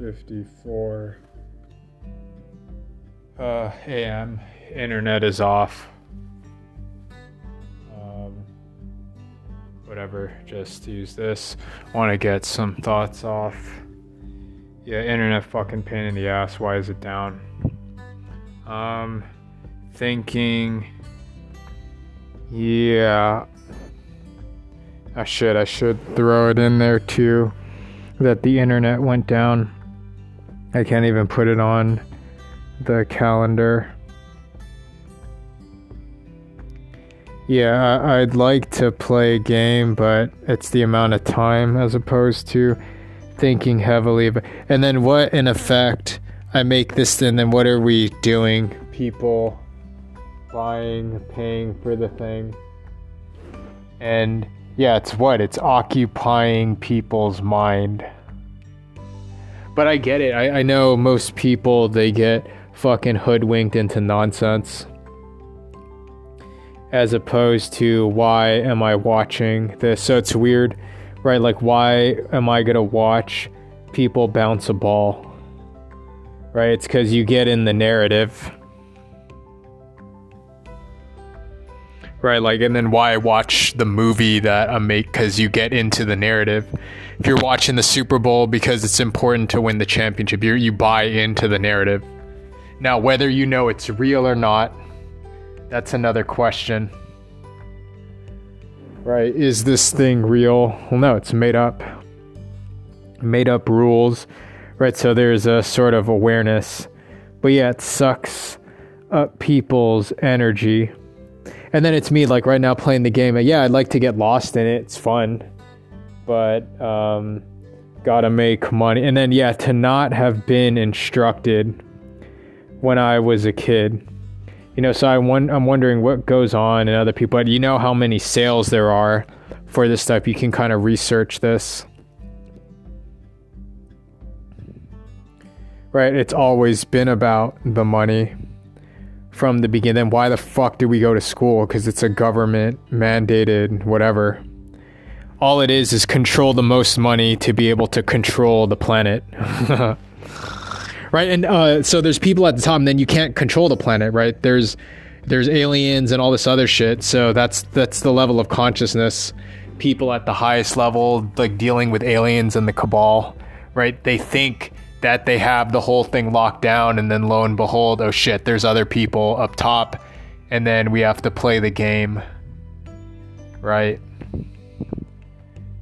154 uh, a.m. Internet is off. Um, whatever, just use this. Want to get some thoughts off. Yeah, internet fucking pain in the ass. Why is it down? Um, thinking. Yeah. I should. I should throw it in there too that the internet went down. I can't even put it on the calendar. Yeah, I'd like to play a game, but it's the amount of time as opposed to thinking heavily. about. And then, what in effect, I make this, and then what are we doing? People buying, paying for the thing. And yeah, it's what? It's occupying people's mind. But I get it. I, I know most people, they get fucking hoodwinked into nonsense. As opposed to why am I watching this? So it's weird, right? Like, why am I gonna watch people bounce a ball? Right? It's because you get in the narrative right? Like, and then why watch the movie that I make because you get into the narrative. If you're watching the Super Bowl because it's important to win the championship, you you buy into the narrative. Now, whether you know it's real or not, that's another question. Right? Is this thing real? Well, no, it's made up. Made up rules, right? So there's a sort of awareness. But yeah, it sucks up people's energy and then it's me like right now playing the game. Yeah, I'd like to get lost in it. It's fun, but um, gotta make money. And then yeah, to not have been instructed when I was a kid. You know, so I won- I'm wondering what goes on in other people. But you know how many sales there are for this stuff. You can kind of research this. Right? It's always been about the money from the beginning. Then why the fuck do we go to school? Because it's a government mandated whatever. All it is is control the most money to be able to control the planet. right? And uh, so there's people at the top, and then you can't control the planet, right? There's there's aliens and all this other shit. So that's that's the level of consciousness. People at the highest level, like dealing with aliens and the cabal, right? They think that they have the whole thing locked down and then lo and behold oh shit there's other people up top and then we have to play the game right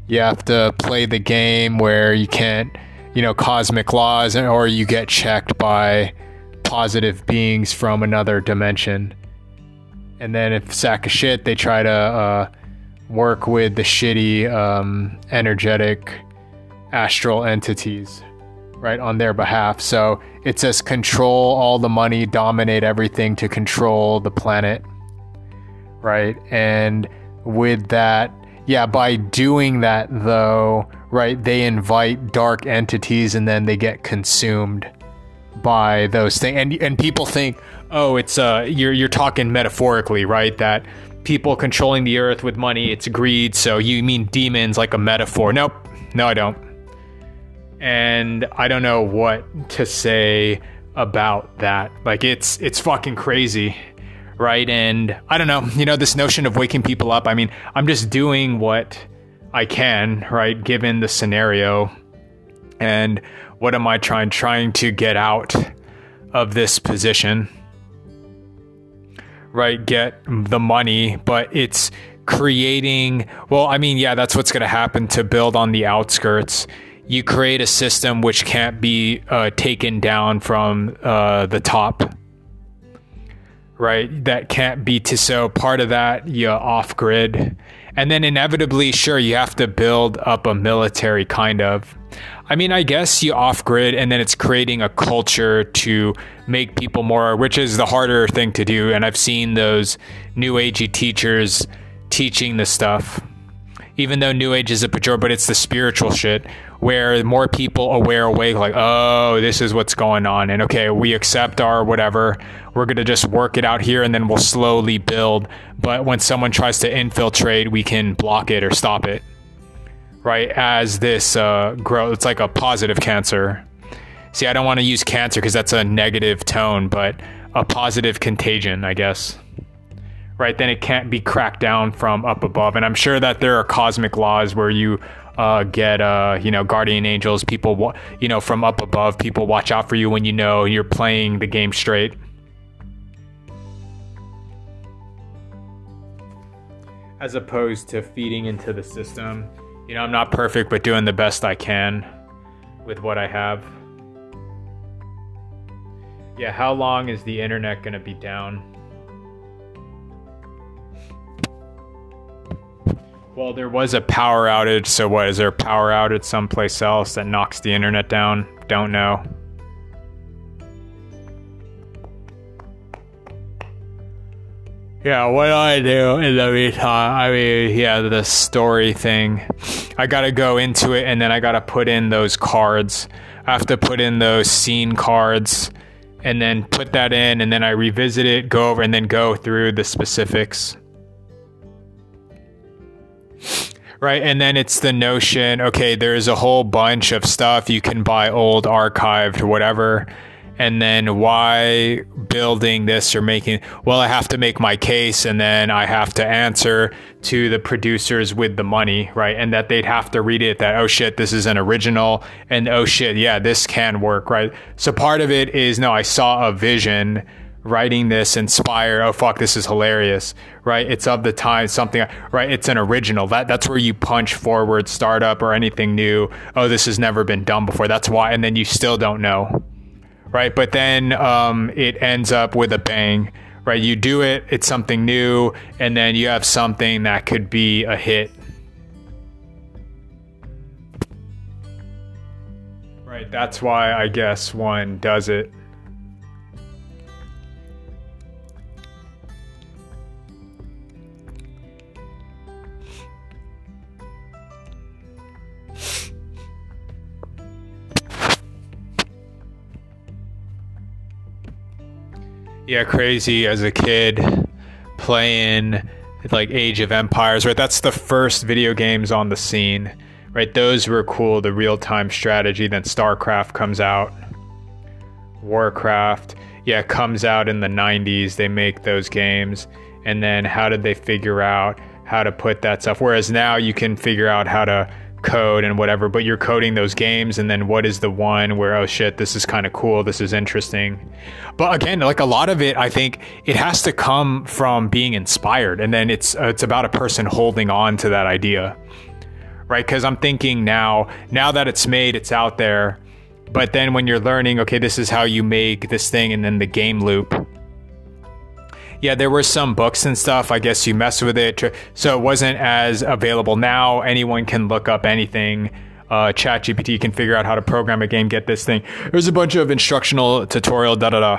you have to play the game where you can't you know cosmic laws or you get checked by positive beings from another dimension and then if sack of shit they try to uh, work with the shitty um, energetic astral entities right, on their behalf. So it says control all the money, dominate everything to control the planet, right? And with that, yeah, by doing that though, right, they invite dark entities and then they get consumed by those things. And and people think, oh, it's uh, you're you're talking metaphorically, right? That people controlling the earth with money, it's greed. So you mean demons like a metaphor? Nope, no, I don't and I don't know what to say about that. Like it's it's fucking crazy, right? And I don't know, you know, this notion of waking people up. I mean, I'm just doing what I can, right, given the scenario. And what am I trying trying to get out of this position? Right, get the money, but it's creating well, I mean, yeah, that's what's going to happen to build on the outskirts you create a system which can't be uh, taken down from uh, the top right that can't be to so part of that you off grid. And then inevitably sure you have to build up a military kind of. I mean i guess you off grid and then it's creating a culture to make people more which is the harder thing to do. And i've seen those new agey teachers teaching the stuff even though new age is a pejorative but it's the spiritual shit where more people aware awake like oh this is what's going on. And okay we accept our whatever. We're going to just work it out here and then we'll slowly build. But when someone tries to infiltrate we can block it or stop it. Right? As this uh, grow it's like a positive cancer. See, I don't want to use cancer because that's a negative tone, but a positive contagion, I guess. Right, then it can't be cracked down from up above. And I'm sure that there are cosmic laws where you uh, get, uh, you know, guardian angels, people, you know, from up above, people watch out for you when you know you're playing the game straight. As opposed to feeding into the system. You know, I'm not perfect, but doing the best I can with what I have. Yeah, how long is the internet going to be down? Well, there was a power outage, so what? Is there a power outage someplace else that knocks the internet down? Don't know. Yeah, what do I do in the meantime? I mean, yeah, the story thing. I gotta go into it and then I gotta put in those cards. I have to put in those scene cards and then put that in and then I revisit it, go over and then go through the specifics. Right, and then it's the notion, okay, there's a whole bunch of stuff you can buy old archived whatever and then why building this or making well i have to make my case and then i have to answer to the producers with the money right and that they'd have to read it that oh shit this is an original and oh shit yeah this can work right? So part of it is no i saw a vision writing this inspire oh fuck this is hilarious right it's of the time something right it's an original that that's where you punch forward startup or anything new oh this has never been done before that's why and then you still don't know right? But then um, it ends up with a bang, right? You do it, it's something new, and then you have something that could be a hit. Right, that's why I guess one does it. Yeah, crazy as a kid playing like Age of Empires, right? That's the first video games on the scene, right? Those were cool, the real time strategy. Then StarCraft comes out, Warcraft, yeah, comes out in the 90s. They make those games. And then how did they figure out how to put that stuff? Whereas now you can figure out how to code and whatever, but you're coding those games, and then what is the one where oh shit, this is kind of cool, this is interesting. But again, like a lot of it, I think it has to come from being inspired, and then it's uh, it's about a person holding on to that idea, right? Because I'm thinking now, now that it's made, it's out there. But then when you're learning, okay, this is how you make this thing, and then the game loop yeah, there were some books and stuff. I guess you mess with it. So it wasn't as available. Now anyone can look up anything. Uh, ChatGPT can figure out how to program a game, get this thing. There's a bunch of instructional tutorial, da da da.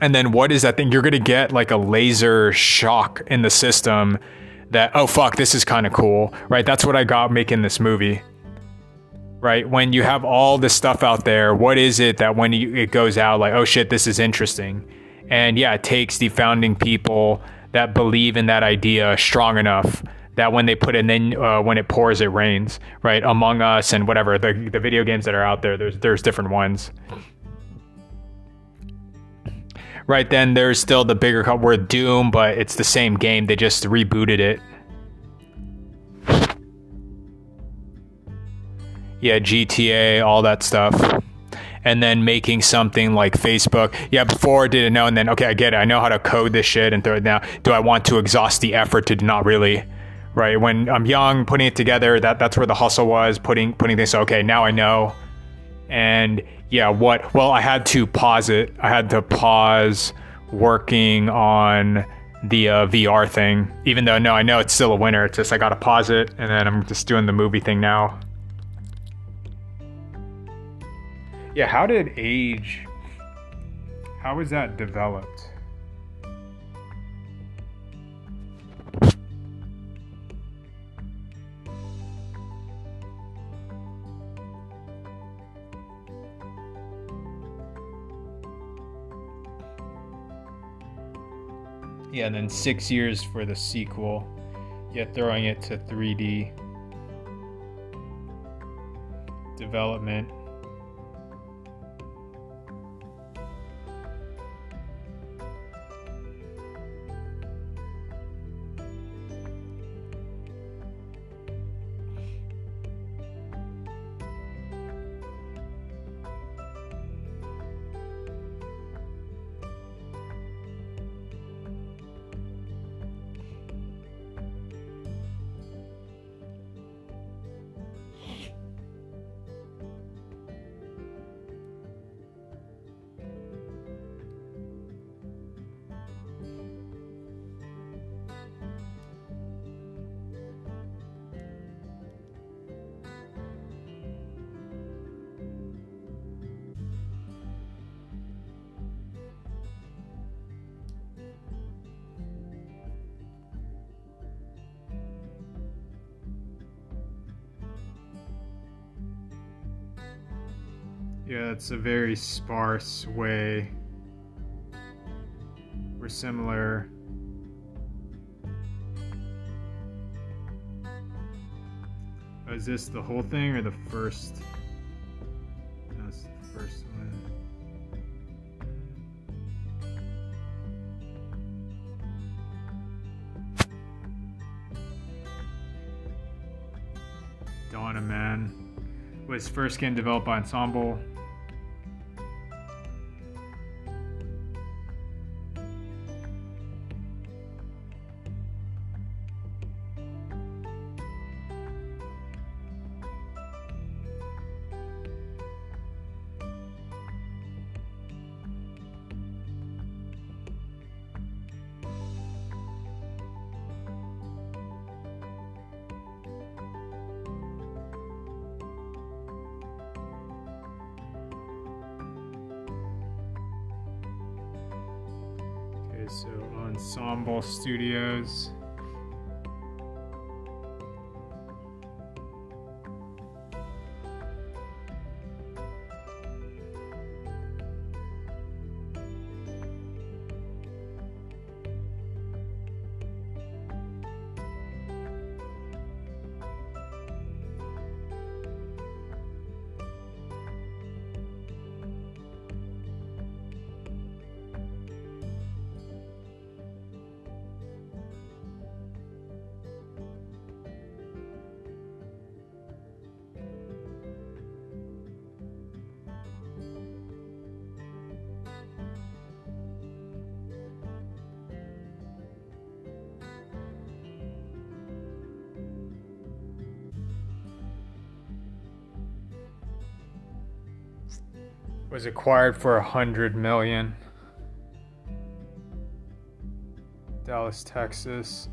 And then what is that thing? You're going to get like a laser shock in the system that, oh, fuck, this is kind of cool, right? That's what I got making this movie right? When you have all this stuff out there, what is it that when you, it goes out, like, oh shit, this is interesting? And yeah, it takes the founding people that believe in that idea strong enough that when they put and then uh, when it pours, it rains, right? Among Us and whatever the the video games that are out there, there's there's different ones. Right then, there's still the bigger cut where Doom, but it's the same game. They just rebooted it. Yeah, GTA, all that stuff and then making something like Facebook. Yeah, before I didn't know, and then okay, I get it. I know how to code this shit and throw it now. Do I want to exhaust the effort to not really? Right when I'm young, putting it together, that that's where the hustle was. Putting putting things. Okay, now I know. And yeah, what? Well, I had to pause it. I had to pause working on the uh, VR thing. Even though no, I know it's still a winner. It's just I gotta pause it, and then I'm just doing the movie thing now. Yeah, how did age how was that developed? Yeah, and then six years for the sequel. Yeah, throwing it to 3D development Yeah, it's a very sparse way. We're similar. Oh, is this the whole thing or the first? That's the first one. Of Man was first game developed by Ensemble. Studios. Was acquired for a hundred million. Dallas, Texas.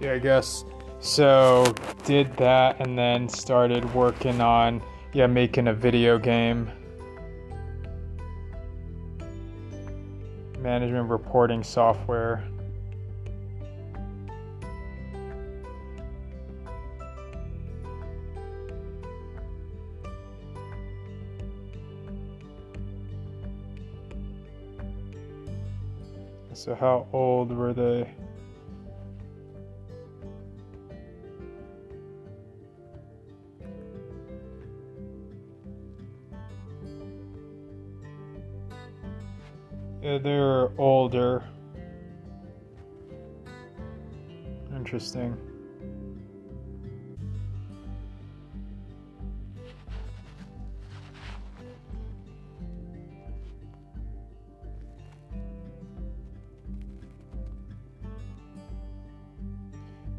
Yeah, I guess. So did that and then started working on yeah, making a video game. Management reporting software. So how old were they? They're older. Interesting.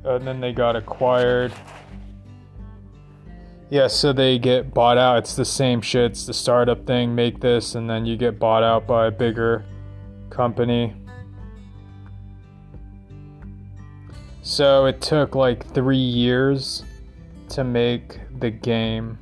Oh, and then they got acquired. Yeah, so they get bought out. It's the same shit. It's the startup thing. Make this, and then you get bought out by a bigger company. So it took like three years to make the game.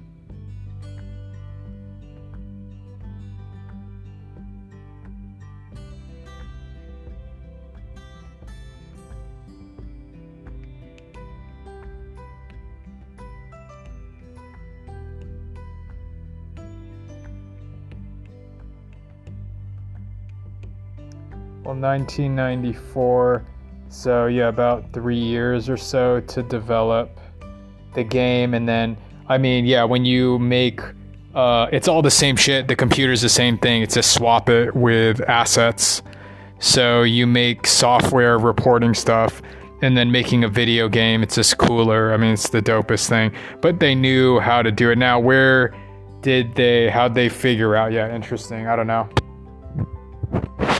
1994 so yeah about three years or so to develop the game. And then i mean yeah when you make uh, it's all the same shit. The computer's the same thing. It's just swap it with assets. So you make software reporting stuff and then making a video game. It's just cooler. I mean it's the dopest thing. But they knew how to do it. Now where did they how'd they figure out? Yeah interesting. I don't know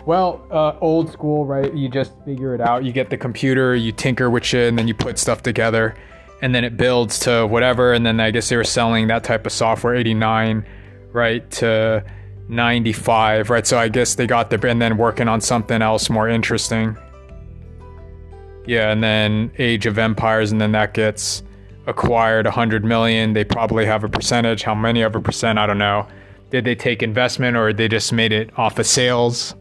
well, uh, old school, right? You just figure it out. You get the computer, you tinker with shit, and then you put stuff together, and then it builds to whatever. And then I guess they were selling that type of software, 89, right, to 95, right? So I guess they got the, and then working on something else more interesting. Yeah, and then Age of Empires, and then that gets acquired 100 million. They probably have a percentage. How many of a percent? I don't know. Did they take investment or they just made it off of sales?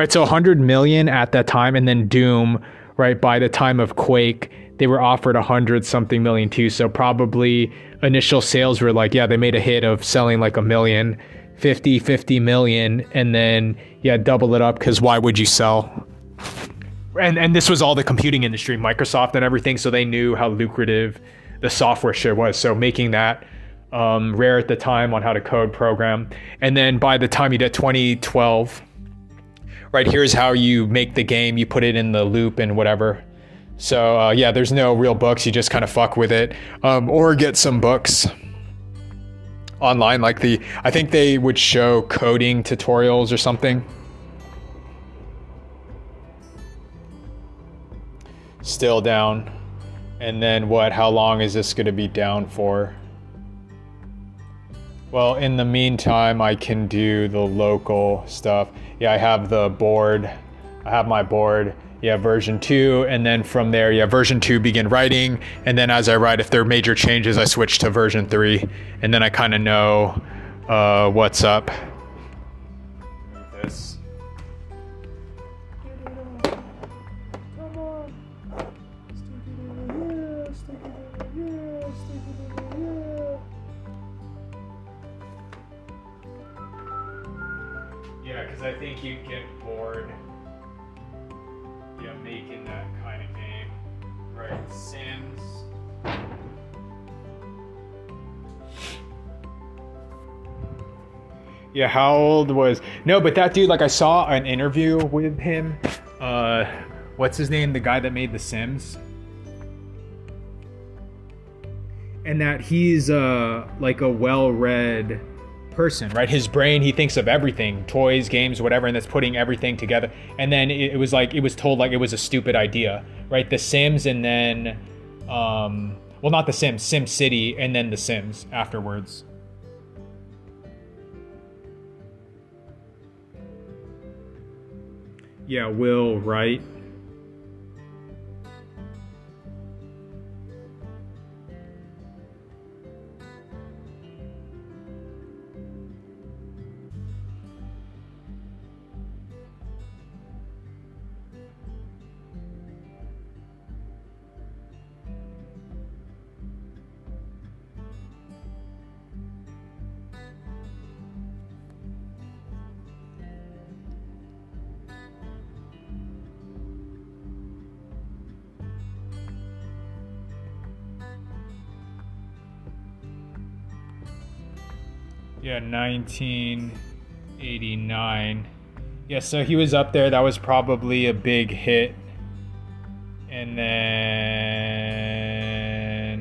Right? So 100 million at that time, and then Doom, right? By the time of Quake, they were offered 100 something million too. So probably initial sales were like, yeah, they made a hit of selling like a million, 50, 50 million, and then yeah, double it up because why would you sell? And and this was all the computing industry, Microsoft and everything, so they knew how lucrative the software share was. So making that um, rare at the time on how to code program, and then by the time you get 2012 right here's how you make the game. You put it in the loop and whatever. So uh, yeah there's no real books. You just kind of fuck with it um, or get some books online. Like the i think they would show coding tutorials or something. Still down. And then what how long is this going to be down for well, in the meantime, I can do the local stuff. Yeah, I have the board. I have my board. Yeah, version two. And then from there, yeah, version two, begin writing. And then as I write, if there are major changes, I switch to version three. And then I kind of know uh, what's up. Yeah, how old was no? But that dude, like, I saw an interview with him. Uh, what's his name? The guy that made The Sims. And that he's uh like a well-read person, right? His brain, he thinks of everything, toys, games, whatever, and that's putting everything together. And then it, it was like it was told like it was a stupid idea, right? The Sims and then um well not the Sims, Sim City and then the Sims afterwards. Yeah, Will Wright. Yeah, 1989. Yeah, so he was up there. That was probably a big hit. And then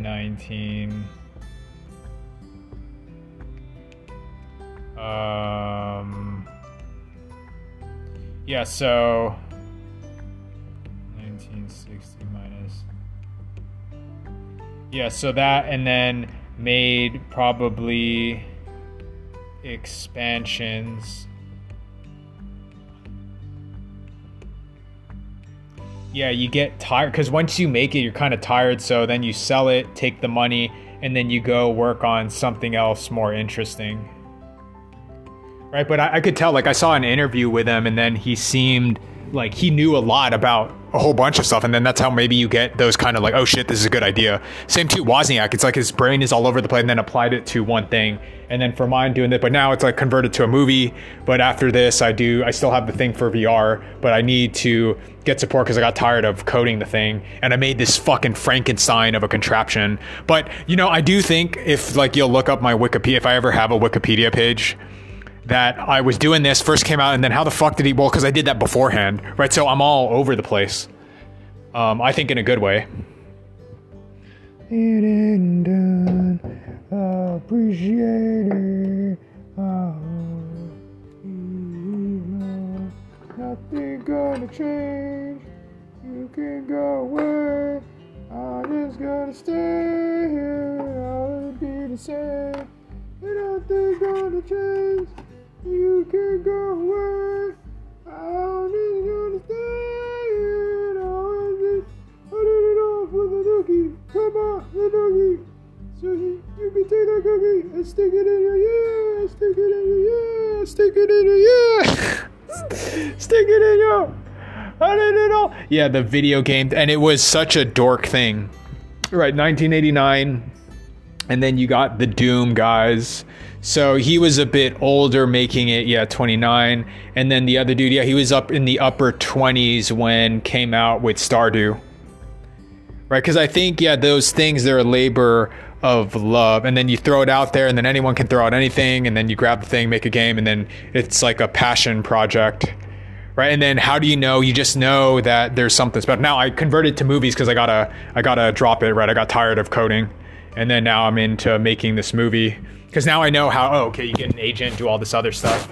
19. Um, yeah, so 1960 minus. Yeah, so that and then made probably expansions. Yeah, you get tired because once you make it, you're kind of tired. So then you sell it, take the money, and then you go work on something else more interesting. Right, but I, I could tell. Like I saw an interview with him, and then he seemed like he knew a lot about a whole bunch of stuff and then that's how maybe you get those kind of like oh shit this is a good idea. Same to wozniak it's like his brain is all over the place and then applied it to one thing and then for mine doing that but now it's like converted to a movie but after this i do i still have the thing for vr but i need to get support because i got tired of coding the thing and i made this fucking frankenstein of a contraption. But you know i do think if like you'll look up my wikipedia if i ever have a wikipedia page that I was doing this first came out, and then how the fuck did he? Well, because I did that beforehand, right? So I'm all over the place. Um, I think in a good way. It ain't done. Appreciate it. Oh, nothing gonna change. You can go away. I'm just gonna stay here. I'll be the same. Nothing gonna change. You can go away. I'm just gonna stay here. I just I did it off with a dookie. Come on, the dookie. So you, you can take that cookie and stick it in your yeah, stick it in your yeah, stick it in your yeah, stick it in your. I did it all. Yeah, the video game, and it was such a dork thing. Right, 1989, and then you got the Doom guys so he was a bit older, making it, yeah, 29. And then the other dude, yeah, he was up in the upper 20s when came out with Stardew. Right? Because I think, yeah, those things, they're a labor of love. And then you throw it out there, and then anyone can throw out anything. And then you grab the thing, make a game, and then it's like a passion project. Right. And then how do you know? You just know that there's something special. Now I converted to movies because I gotta I gotta drop it, right? I got tired of coding. And then now I'm into making this movie because now I know how. Oh, okay, you get an agent, do all this other stuff,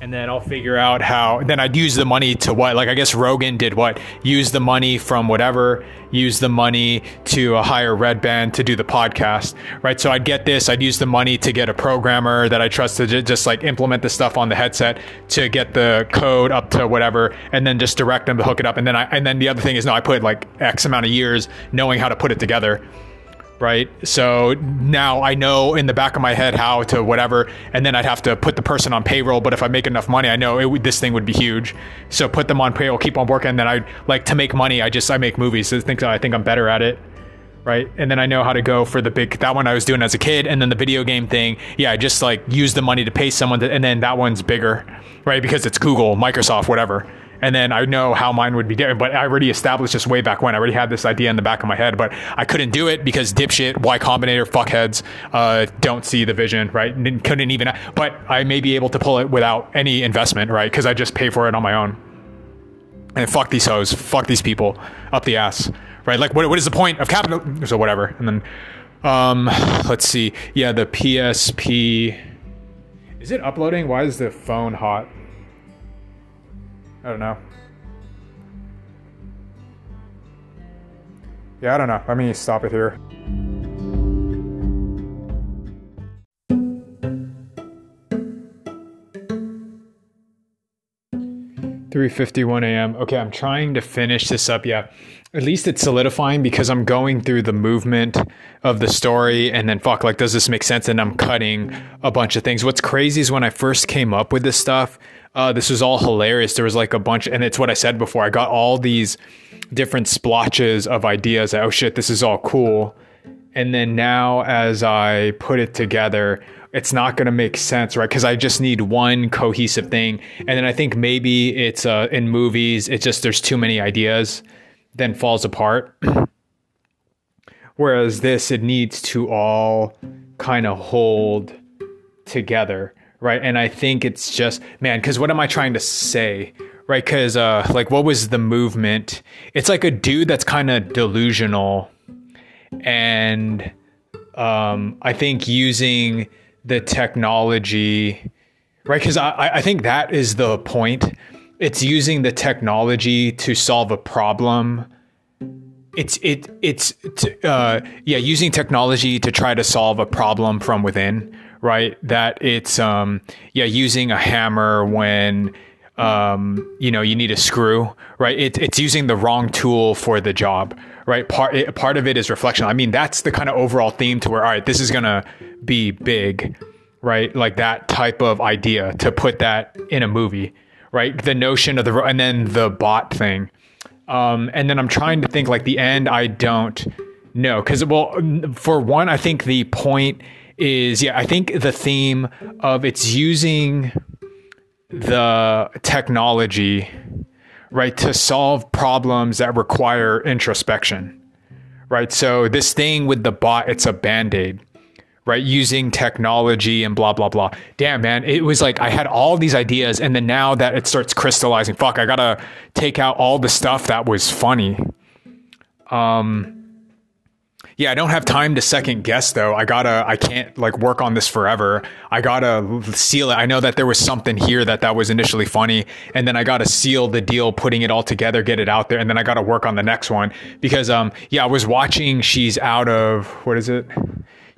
and then I'll figure out how. Then I'd use the money to what? Like I guess Rogan did what? Use the money from whatever. Use the money to uh, hire Redban to do the podcast, right? So I'd get this. I'd use the money to get a programmer that I trust to just like implement the stuff on the headset to get the code up to whatever, and then just direct them to hook it up. And then I and then the other thing is, no, I put like X amount of years knowing how to put it together right? So now I know in the back of my head how to whatever, and then I'd have to put the person on payroll. But if I make enough money, I know it, this thing would be huge. So put them on payroll, keep on working. And then I like to make money. I just I make movies. So I think I think I'm better at it. Right. And then I know how to go for the big, that one I was doing as a kid. And then the video game thing. Yeah. I just like use the money to pay someone. To, and then that one's bigger, right? Because it's Google, Microsoft, whatever and then I know how mine would be different. But I already established this way back when. I already had this idea in the back of my head, but I couldn't do it because dipshit, Y Combinator, fuckheads uh, don't see the vision, right? Couldn't even. But I may be able to pull it without any investment, right? Because I just pay for it on my own. And fuck these hoes, fuck these people up the ass, right? Like, what, what is the point of capital? So whatever. And then, um, let's see. Yeah, the PSP. Is it uploading? Why is the phone hot? I don't know. Yeah, I don't know. Let me stop it here. Three fifty one a.m. Okay, I'm trying to finish this up. Yeah, at least it's solidifying because I'm going through the movement of the story and then fuck, like, does this make sense? And I'm cutting a bunch of things. What's crazy is when I first came up with this stuff, uh, this was all hilarious. There was like a bunch, and it's what I said before. I got all these different splotches of ideas. That, oh shit, this is all cool. And then now, as I put it together, it's not going to make sense, right? Because I just need one cohesive thing. And then I think maybe it's uh, in movies, it's just there's too many ideas, then falls apart. Whereas this, it needs to all kind of hold together right? And I think it's just man, because what am I trying to say? Right, because uh, like, what was the movement? It's like a dude that's kind of delusional, and um, I think using the technology, right? Because I, I think that is the point. It's using the technology to solve a problem. It's it it's uh, yeah, using technology to try to solve a problem from within right? That it's um, yeah, using a hammer when um, you know you need a screw, right? It, it's using the wrong tool for the job, right? Part it, part of it is reflection. I mean, that's the kind of overall theme to where all right, this is gonna be big, right? Like that type of idea to put that in a movie right? The notion of the and then the bot thing. Um, and then I'm trying to think like the end. I don't know because well, for one, I think the point is yeah. I think the theme of it's using the technology right to solve problems that require introspection right so this thing with the bot it's a band-aid right? Using technology and blah, blah, blah. Damn, man. It was like I had all these ideas. And then now that it starts crystallizing, fuck, I got to take out all the stuff that was funny. Um, yeah, I don't have time to second guess though. I gotta, I can't like work on this forever. I gotta seal it. I know that there was something here that that was initially funny, and then I gotta seal the deal, putting it all together, get it out there, and then I gotta work on the next one because, um, yeah, I was watching. She's out of what is it?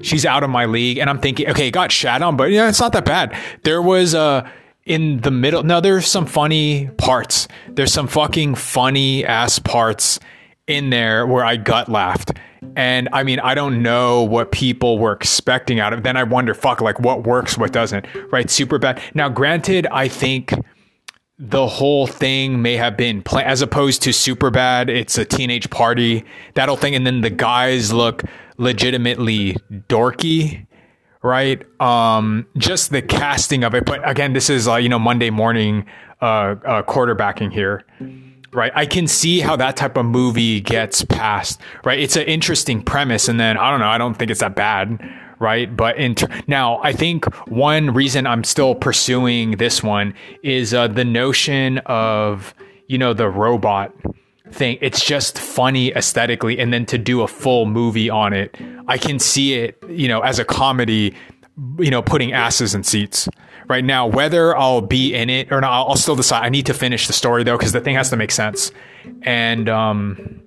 She's out of my league. And I'm thinking, okay, got shat on, but yeah, it's not that bad. There was a, uh, in the middle, no, there's some funny parts. There's some fucking funny ass parts in there where I gut laughed. And I mean, I don't know what people were expecting out of it. Then I wonder, fuck, like what works, what doesn't, right? Super bad. Now, granted, I think the whole thing may have been play- as opposed to super bad it's a teenage party that whole thing and then the guys look legitimately dorky right? Um just the casting of it. But again this is uh, you know monday morning uh, uh quarterbacking here right? I can see how that type of movie gets passed right? It's an interesting premise and then i don't know i don't think it's that bad right? But in ter- now, I think one reason I'm still pursuing this one is uh, the notion of you know the robot thing. It's just funny aesthetically, and then to do a full movie on it, I can see it, you know, as a comedy, you know, putting asses in seats. Right now, whether I'll be in it or not, I'll still decide. I need to finish the story though, because the thing has to make sense. And um,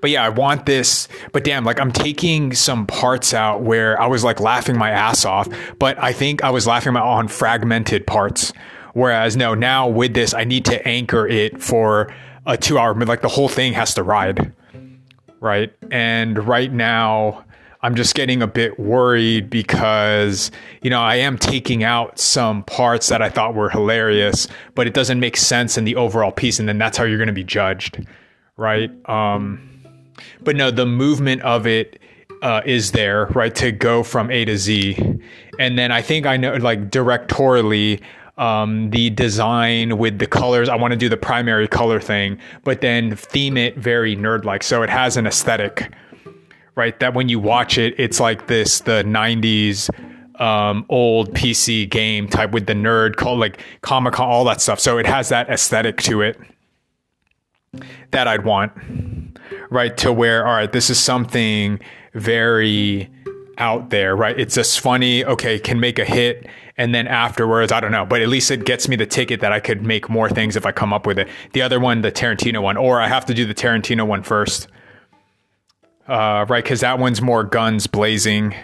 but yeah, I want this. But damn, like I'm taking some parts out where I was like laughing my ass off, but I think I was laughing my on fragmented parts. Whereas no, now with this, I need to anchor it for a two hour, like the whole thing has to ride. Right. And right now, I'm just getting a bit worried because, you know, I am taking out some parts that I thought were hilarious, but it doesn't make sense in the overall piece. And then that's how you're going to be judged. Right. Um, but no, the movement of it uh, is there, right, to go from A to Z. And then I think I know, like, directorially, um, the design with the colors, I want to do the primary color thing, but then theme it very nerd like. So it has an aesthetic, right? That when you watch it, it's like this, the 90s. Um, old PC game type with the nerd called like Comic Con, all that stuff. So it has that aesthetic to it that I'd want right? To where, all right, this is something very out there, right? It's just funny, okay, can make a hit. And then afterwards, I don't know, but at least it gets me the ticket that I could make more things if I come up with it. The other one, the Tarantino one, or I have to do the Tarantino one first, uh, right? Because that one's more guns blazing.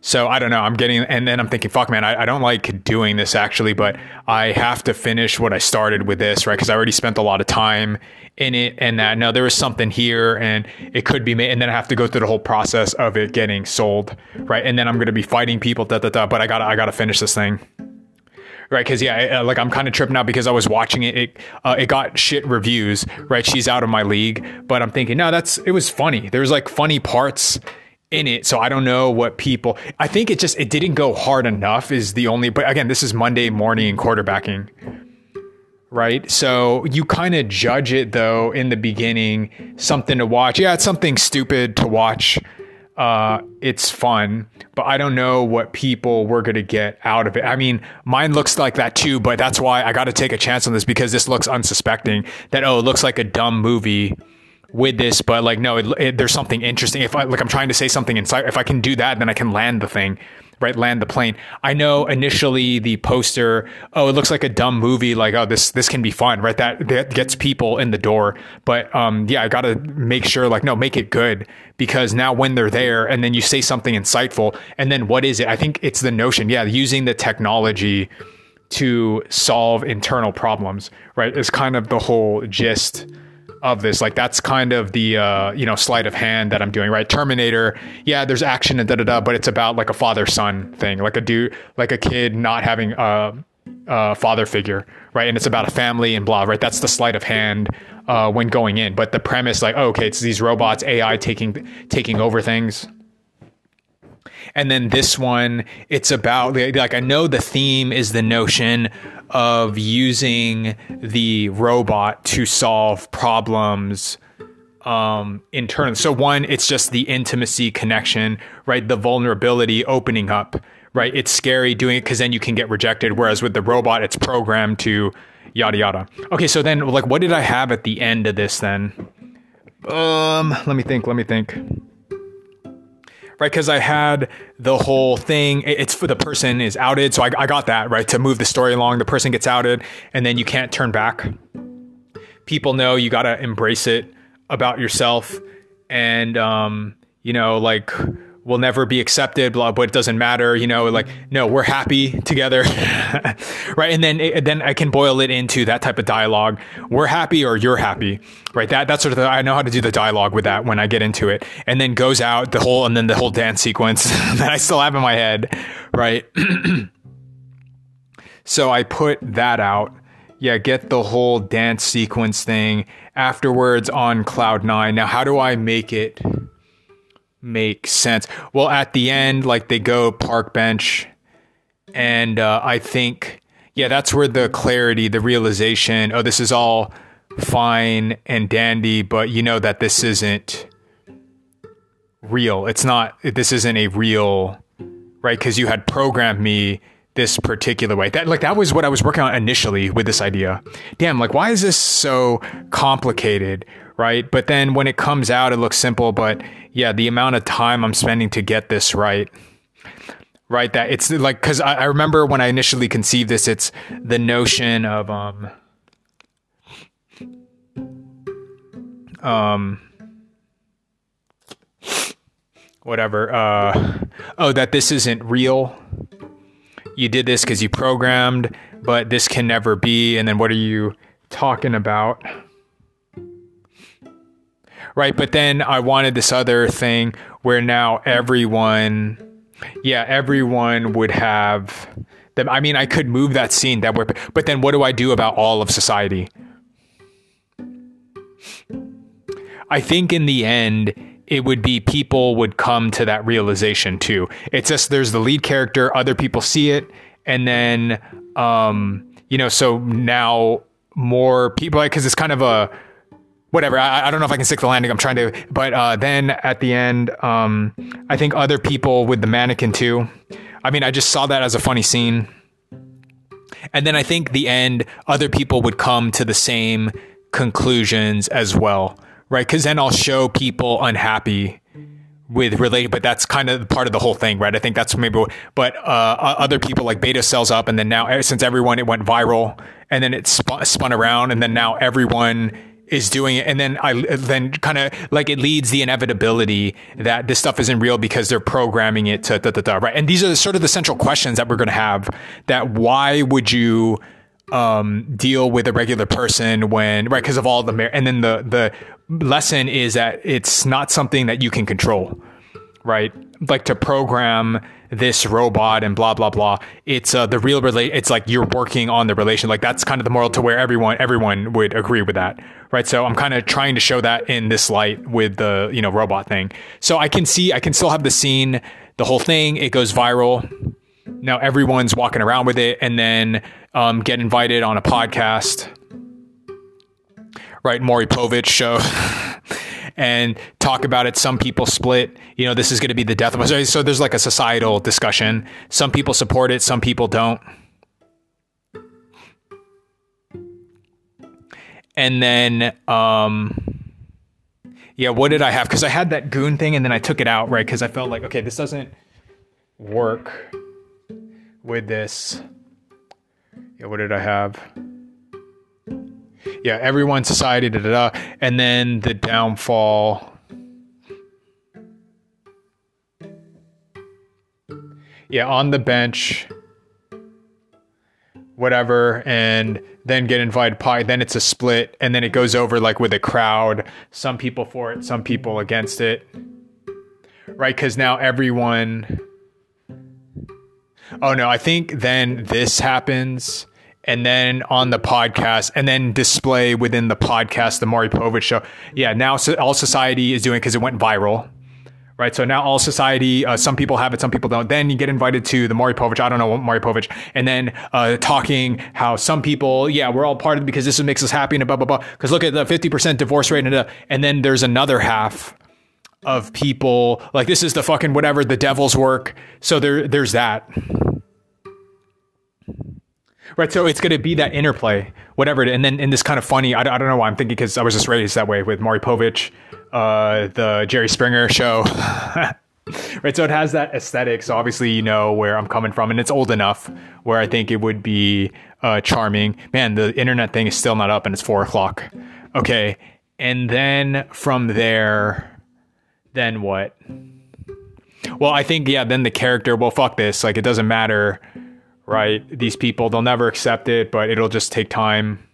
So I don't know. I'm getting, and then I'm thinking, fuck, man, I, I, don't like doing this actually, but I have to finish what I started with this, right? Because I already spent a lot of time in it and that no there is something here and it could be made and then i have to go through the whole process of it getting sold right? And then i'm going to be fighting people da da da but i gotta i gotta finish this thing. Right because yeah like i'm kind of tripping out because i was watching it it, uh, it got shit reviews right? She's out of my league but i'm thinking no that's it was funny. There's like funny parts in it so i don't know what people i think it just it didn't go hard enough is the only but again this is monday morning quarterbacking right? So you kind of judge it though in the beginning, something to watch. Yeah, it's something stupid to watch. Uh, it's fun, but I don't know what people were going to get out of it. I mean, mine looks like that too, but that's why I got to take a chance on this because this looks unsuspecting that, oh, it looks like a dumb movie with this, but like, no, it, it, there's something interesting. If I, like, I'm trying to say something inside, if I can do that, then I can land the thing right land the plane. I know initially the poster oh it looks like a dumb movie like oh this this can be fun right? That that gets people in the door. But um yeah i gotta make sure like no make it good because now when they're there and then you say something insightful and then what is it? I think it's the notion yeah using the technology to solve internal problems right is kind of the whole gist of this. Like that's kind of the uh, you know sleight of hand that I'm doing, right? Terminator, yeah, there's action and da da da, but it's about like a father son thing, like a dude, like a kid not having a, uh, father figure, right? And it's about a family and blah, right? That's the sleight of hand uh, when going in. But the premise, like, oh, okay, it's these robots, AI taking taking over things. And then this one, it's about like I know the theme is the notion of using the robot to solve problems um, internally. So one, it's just the intimacy connection, right? The vulnerability opening up, right? It's scary doing it because then you can get rejected. Whereas with the robot, it's programmed to yada yada. Okay, so then like, what did I have at the end of this then? Um, let me think. Let me think right? Because I had the whole thing. It's for the person is outed, so I, I got that right to move the story along. The person gets outed, and then you can't turn back. People know you got to embrace it about yourself, and um, you know, like will never be accepted, blah, but it doesn't matter, you know, like, no, we're happy together. right. And then, it, then I can boil it into that type of dialogue. We're happy or you're happy. Right. That, that's sort of the, I know how to do the dialogue with that when I get into it and then goes out the whole, and then the whole dance sequence that I still have in my head. Right. so I put that out. Yeah. Get the whole dance sequence thing afterwards on cloud nine. Now, how do I make it? Make sense. Well, at the end, like they go park bench, and uh, I think, yeah, that's where the clarity, the realization, oh, this is all fine and dandy, but you know that this isn't real. It's not. This isn't a real, right? Because you had programmed me this particular way. That like that was what I was working on initially with this idea. Damn, like why is this so complicated, right? But then when it comes out, it looks simple. But yeah, the amount of time I'm spending to get this right, right? That it's like because I, I remember when I initially conceived this, it's the notion of um um whatever uh oh that this isn't real you did this because you programmed but this can never be and then what are you talking about right? But then I wanted this other thing where now everyone, yeah, everyone would have them. I mean, I could move that scene that way, but then what do I do about all of society? I think in the end, it would be people would come to that realization too. It's just there's the lead character, other people see it, and then um, you know, so now more people like because it's kind of a whatever. I, I, don't know if I can stick the landing. I'm trying to, but uh, then at the end, um, I think other people with the mannequin too. I mean, I just saw that as a funny scene. And then I think the end, other people would come to the same conclusions as well, right? Because then I'll show people unhappy with related, but that's kind of part of the whole thing, right? I think that's maybe, but uh, other people like Beta sells up, and then now since everyone it went viral, and then it spun, spun around, and then now everyone is doing it. And then i then kind of like it leads the inevitability that this stuff isn't real because they're programming it to da, da, da, right? And these are sort of the central questions that we're going to have that why would you um, deal with a regular person when right because of all the mer- and then the the lesson is that it's not something that you can control right? Like to program this robot and blah blah blah. It's uh, the real relate it's like you're working on the relation like that's kind of the moral to where everyone everyone would agree with that right? So i'm kind of trying to show that in this light with the you know robot thing. So i can see i can still have the scene the whole thing it goes viral. Now everyone's walking around with it and then um, get invited on a podcast. Right maury povich show and talk about it. Some people split. You know, this is going to be the death of us. So there's like a societal discussion. Some people support it. Some people don't. And then, um, yeah, what did I have? Because I had that goon thing, and then I took it out, right? Because I felt like, okay, this doesn't work with this. Yeah, what did I have? Yeah, everyone, society, da da da, and then the downfall. Yeah, on the bench, whatever, and then get invited pie. Then it's a split, and then it goes over like with a crowd. Some people for it, some people against it, right? Because now everyone Oh no, I think then this happens and then on the podcast and then display within the podcast the Maury Povich show. Yeah, now all society is doing because it went viral. Right, so now all society, uh, some people have it, some people don't. Then you get invited to the Maury Povich. I don't know Maury Povich, and then uh, talking how some people, yeah, we're all part of it because this makes us happy and blah blah blah. Because look at the fifty percent divorce rate, and, uh, and then there's another half of people like this is the fucking whatever the devil's work. So there, there's that. Right, so it's going to be that interplay, whatever, and then in this kind of funny. I, I don't know why I'm thinking because I was just raised that way with Maury Povich, uh, the Jerry Springer show. right, so it has that aesthetic. So obviously, you know where I'm coming from, and it's old enough where I think it would be uh, charming. Man, the internet thing is still not up, and it's four o'clock. Okay, and then from there, then what? Well, I think yeah. Then the character. Well, fuck this. Like it doesn't matter right? These people, they'll never accept it, but it'll just take time.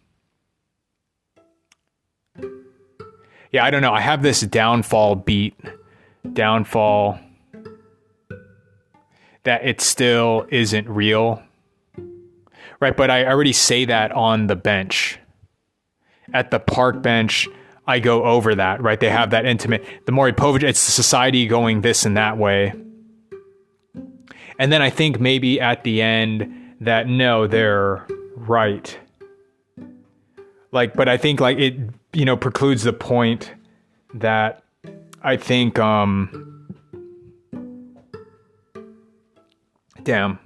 Yeah, I don't know. I have this downfall beat, downfall that it still isn't real. Right, but I already say that on the bench. At the park bench, I go over that, right? They have that intimate. The Maury Povich, it's society going this and that way. And then I think maybe at the end that no, they're right. Like, but I think like it, you know, precludes the point that I think, um, damn.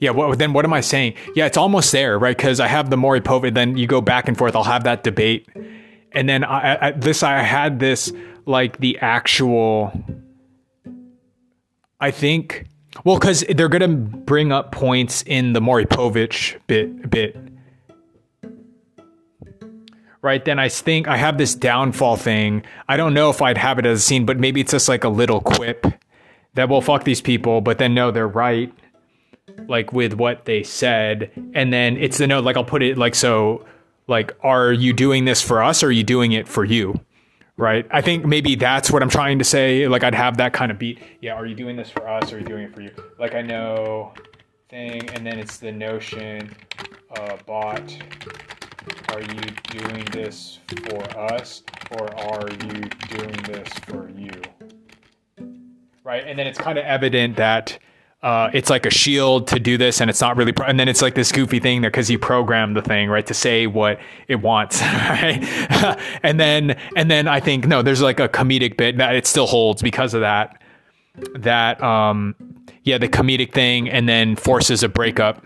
yeah, well, then what am I saying? Yeah, it's almost there, right? Because I have the Maury Povich, then you go back and forth. I'll have that debate and then I, I, this I had this like the actual. I think well because they're gonna bring up points in the Maury Povich bit bit. Right then, I think I have this downfall thing. I don't know if I'd have it as a scene, but maybe it's just like a little quip that will fuck these people. But then no, they're right, like with what they said, and then it's the note. Like I'll put it like so like are you doing this for us or are you doing it for you? Right? I think maybe that's what i'm trying to say. Like i'd have that kind of beat. Yeah are you doing this for us or are you doing it for you? Like i know thing and then it's the notion uh, bot. Are you doing this for us or are you doing this for you? Right? And then it's kind of evident that uh, it's like a shield to do this, and it's not really. Pro- and then it's like this goofy thing there because you program the thing right to say what it wants, right? and then and then I think no, there's like a comedic bit that it still holds because of that. That um, yeah, the comedic thing, and then forces a breakup.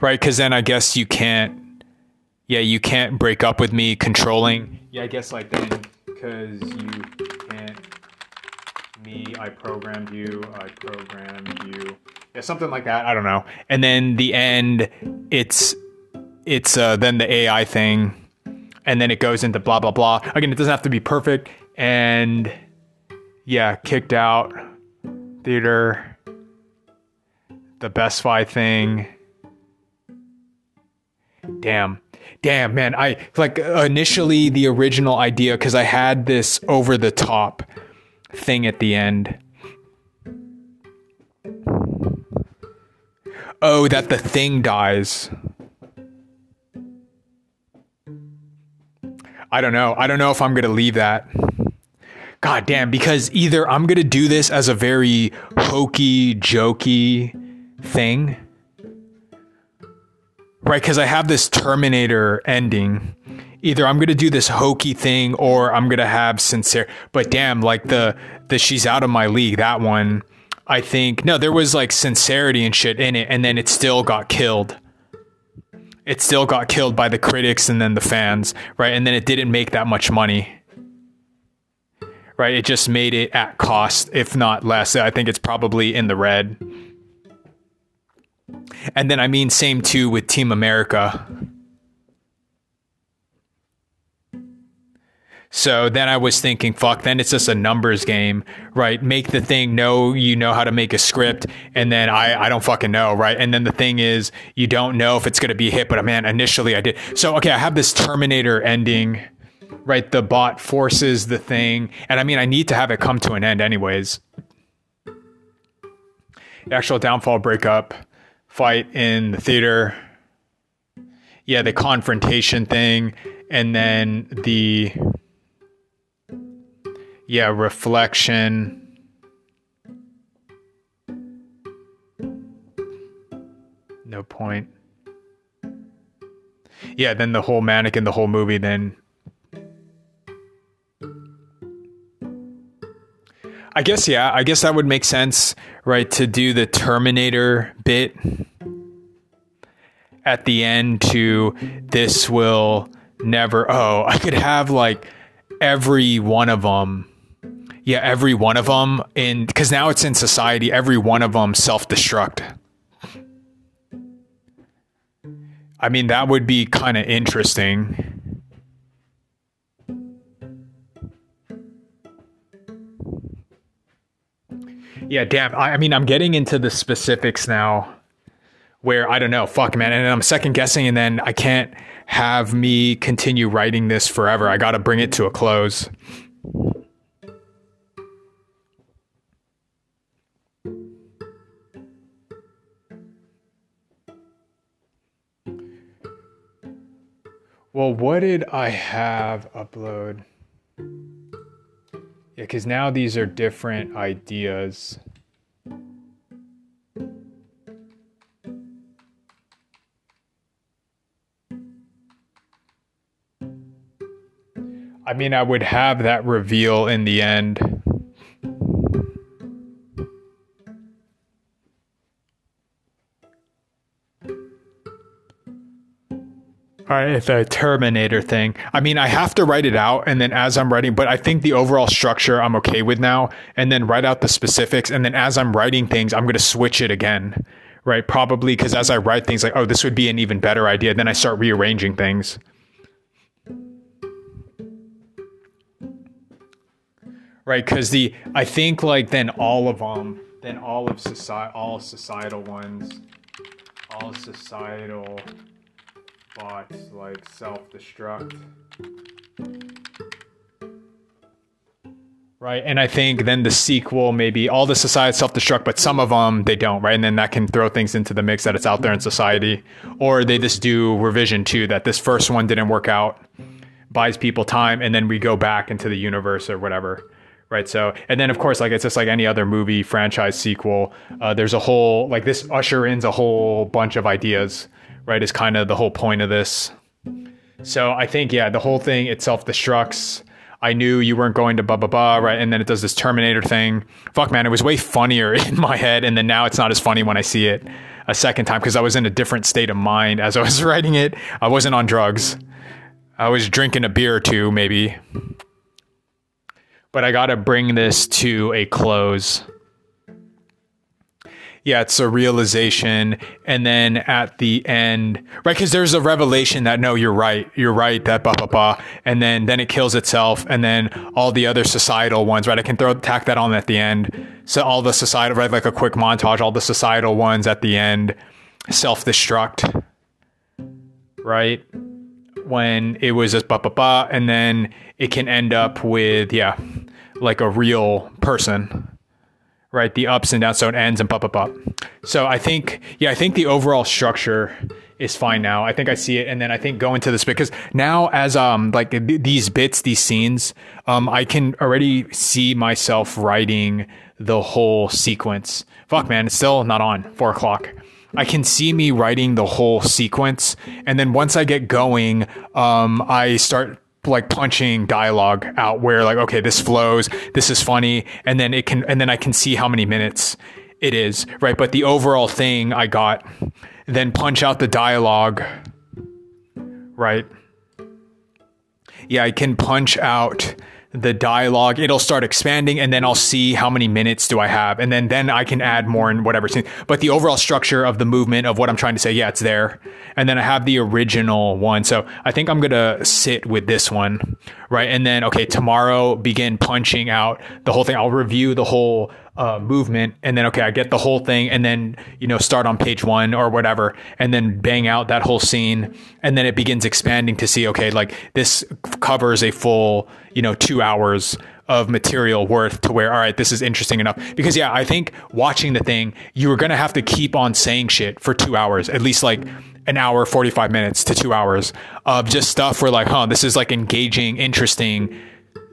Right, because then I guess you can't. Yeah, you can't break up with me controlling. Yeah, I guess like then because you can't me i programmed you i programmed you. Yeah something like that i don't know. And then the end it's it's uh, then the ai thing and then it goes into blah blah blah. Again it doesn't have to be perfect and yeah kicked out theater the best fi thing. Damn damn man i like initially the original idea because i had this over the top thing at the end. Oh that the thing dies. I don't know. I don't know if i'm gonna leave that. God damn because either i'm gonna do this as a very hokey jokey thing right? Because I have this Terminator ending. Either I'm gonna do this hokey thing or I'm gonna have sincere. But damn, like the the she's out of my league. That one, I think no, there was like sincerity and shit in it, and then it still got killed. It still got killed by the critics and then the fans, right? And then it didn't make that much money. Right? It just made it at cost, if not less. I think it's probably in the red. And then I mean same too with Team America. So then I was thinking, fuck, then it's just a numbers game, right? Make the thing know you know how to make a script, and then I, I don't fucking know, right? And then the thing is, you don't know if it's to be a hit, but man, initially I did. So, okay, I have this Terminator ending, right? The bot forces the thing, and I mean, I need to have it come to an end anyways. Actual downfall breakup fight in the theater. Yeah, the confrontation thing, and then the yeah, reflection. No point. Yeah, then the whole mannequin, the whole movie, then. I guess, yeah, I guess that would make sense, right? To do the Terminator bit at the end to this will never. Oh, I could have like every one of them yeah, every one of them in because now it's in society. Every one of them self-destruct. I mean, that would be kind of interesting. Yeah, damn. I, I mean, I'm getting into the specifics now where I don't know, fuck, man. And I'm second guessing, and then I can't have me continue writing this forever. I got to bring it to a close. Well, what did I have upload? Yeah, because now these are different ideas. I mean, I would have that reveal in the end. Right, the Terminator thing. I mean, I have to write it out, and then as I'm writing, but I think the overall structure I'm okay with now, and then write out the specifics, and then as I'm writing things, I'm to switch it again, right? Probably because as I write things, like, oh, this would be an even better idea, then I start rearranging things. Right, because the I think like then all of them, then all of society, all societal ones, all societal bots like self-destruct. Right, and I think then the sequel maybe all the society self-destruct, but some of them they don't, right? And then that can throw things into the mix that it's out there in society, or they just do revision too that this first one didn't work out, buys people time, and then we go back into the universe or whatever right so and then of course like it's just like any other movie franchise sequel uh, there's a whole like this usher in a whole bunch of ideas right, is kind of the whole point of this. So I think, yeah, the whole thing it self destructs. I knew you weren't going to blah blah blah, right? And then it does this Terminator thing. Fuck, man, it was way funnier in my head, and then now it's not as funny when I see it a second time because I was in a different state of mind as I was writing it. I wasn't on drugs. I was drinking a beer or two, maybe. But I got to bring this to a close yeah, it's a realization. And then at the end, right? Because there's a revelation that, no, you're right. You're right. That blah, blah, blah. And then, then it kills itself. And then all the other societal ones, right? I can throw, tack that on at the end. So all the societal, right? Like a quick montage, all the societal ones at the end self destruct, right? When it was just blah, blah, blah. And then it can end up with, yeah, like a real person right? The ups and downs, so it ends and pop, pop, pop. So I think, yeah, I think the overall structure is fine now. I think I see it, and then I think go into this because now as um like th- these bits, these scenes, um, I can already see myself writing the whole sequence. Fuck, man, it's still not on four o'clock. I can see me writing the whole sequence, and then once I get going, um, I start like punching dialogue out where like okay this flows this is funny and then it can and then i can see how many minutes it is right? But the overall thing i got then punch out the dialogue right? Yeah i can punch out the dialogue it'll start expanding and then i'll see how many minutes do i have and then then i can add more in whatever scene but the overall structure of the movement of what i'm trying to say yeah it's there and then i have the original one so i think i'm gonna sit with this one right? And then okay, tomorrow begin punching out the whole thing. I'll review the whole uh, movement, and then okay, I get the whole thing, and then you know start on page one or whatever, and then bang out that whole scene, and then it begins expanding to see okay, like this covers a full you know two hours of material worth to where all right this is interesting enough. Because yeah i think watching the thing you were gonna have to keep on saying shit for two hours at least like an hour 45 minutes to two hours of just stuff where like huh this is like engaging interesting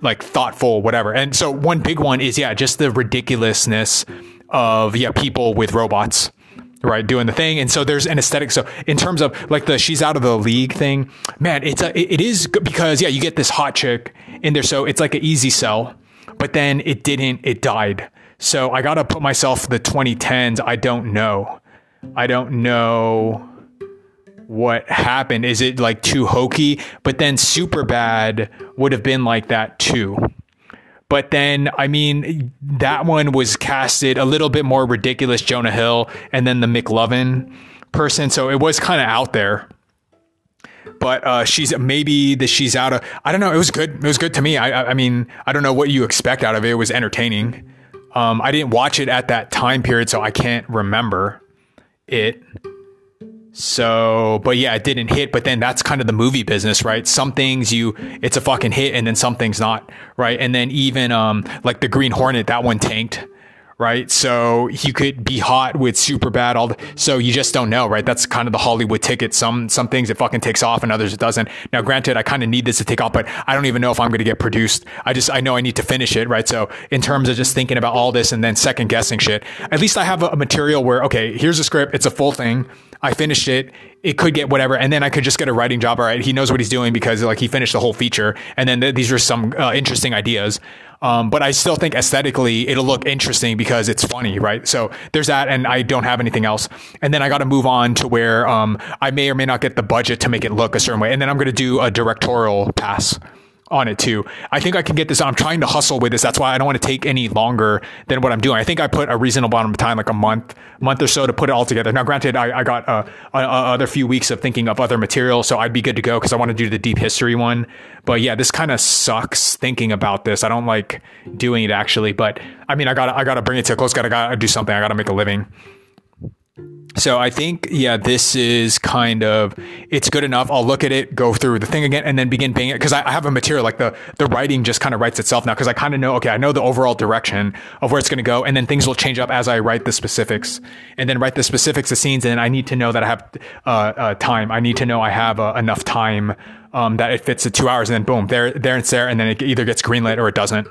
like thoughtful whatever. And so one big one is yeah just the ridiculousness of yeah people with robots right doing the thing. And so there's an aesthetic. So in terms of like the she's out of the league thing man it's a it is because yeah you get this hot chick in there so it's like an easy sell but then it didn't it died. So i gotta put myself the 2010s i don't know. I don't know what happened. Is it like too hokey? But then Superbad would have been like that too but then, I mean, that one was casted a little bit more ridiculous, Jonah Hill, and then the McLovin person. So it was kind of out there. But uh, she's maybe that she's out of. I don't know. It was good. It was good to me. I, I mean, I don't know what you expect out of it. It was entertaining. Um, I didn't watch it at that time period, so I can't remember it. So, but yeah, it didn't hit. But then that's kind of the movie business, right? Some things you, it's a fucking hit, and then some things not, right? And then even um, like the Green Hornet, that one tanked, right? So you could be hot with Superbad. All the, so you just don't know, right? That's kind of the Hollywood ticket. Some some things it fucking takes off, and others it doesn't. Now, granted, I kind of need this to take off, but I don't even know if I'm going to get produced. I just I know I need to finish it, right? So in terms of just thinking about all this and then second guessing shit, at least I have a, a material where okay, here's a script, it's a full thing. I finished it. It could get whatever, and then I could just get a writing job. All right, he knows what he's doing because like he finished the whole feature, and then th- these are some uh, interesting ideas. Um, but I still think aesthetically it'll look interesting because it's funny, right? So there's that, and I don't have anything else. And then I got to move on to where um, I may or may not get the budget to make it look a certain way, and then I'm going to do a directorial pass on it too. I think I can get this. I'm trying to hustle with this. That's why I don't want to take any longer than what I'm doing. I think I put a reasonable amount of time, like a month, month or so, to put it all together. Now, granted, I, I got a, a, other few weeks of thinking of other material, so I'd be good to go because I want to do the deep history one. But yeah, this kind of sucks thinking about this. I don't like doing it actually, but I mean, I got I got to bring it to a close. Got to got to do something. I got to make a living. So I think, yeah, this is kind of it's good enough. I'll look at it, go through the thing again, and then begin paying it because I, I, have a material like the the writing just kind of writes itself now because I kind of know okay, I know the overall direction of where it's going to go, and then things will change up as I write the specifics, and then write the specifics of scenes, and I need to know that I have uh, uh, time. I need to know I have uh, enough time um, that it fits the two hours, and then boom, there there it's there, and then it either gets greenlit or it doesn't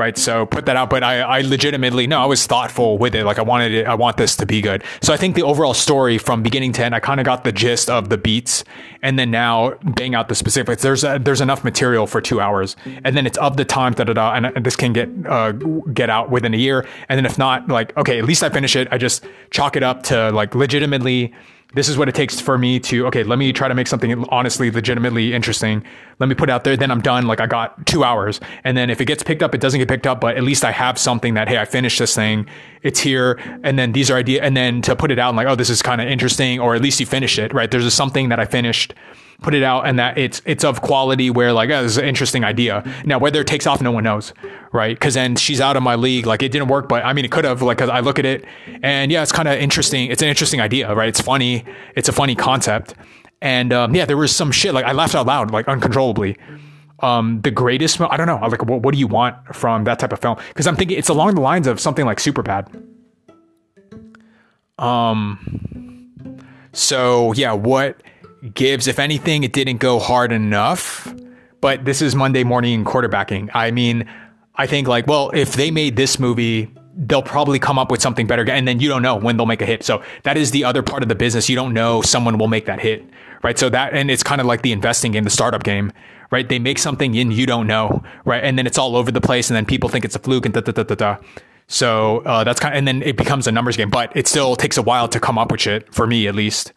right? So put that out. But I, I legitimately, no, I was thoughtful with it. Like I wanted it, I want this to be good. So I think the overall story from beginning to end, I kind of got the gist of the beats, and then now bang out the specifics. There's a, there's enough material for two hours, and then it's of the time da da da, and this can get uh, get out within a year. And then if not, like okay, at least I finish it. I just chalk it up to like legitimately this is what it takes for me to okay let me try to make something honestly legitimately interesting. Let me put it out there then i'm done like i got two hours. And then if it gets picked up it doesn't get picked up but at least i have something that hey i finished this thing. It's here. And then these are idea and then to put it out and like oh this is kind of interesting or at least you finished it right? There's something that i finished put it out and that it's it's of quality where like oh, this is an interesting idea. Now whether it takes off no one knows right? Because then she's out of my league. Like it didn't work but i mean it could have like because i look at it and yeah it's kind of interesting. It's an interesting idea right? It's funny. It's a funny concept. And um, yeah there was some shit like i laughed out loud like uncontrollably. Um, the greatest i don't know. Like what, what do you want from that type of film? Because i'm thinking it's along the lines of something like Superbad. Um so yeah what gives, if anything, it didn't go hard enough. But this is Monday morning quarterbacking. I mean, I think like, well, if they made this movie, they'll probably come up with something better. And then you don't know when they'll make a hit. So that is the other part of the business. You don't know someone will make that hit. Right. So that, and it's kind of like the investing game, the startup game, right? They make something and you don't know. Right. And then it's all over the place. And then people think it's a fluke and da da da da da. So uh, that's kind of, and then it becomes a numbers game, but it still takes a while to come up with shit for me at least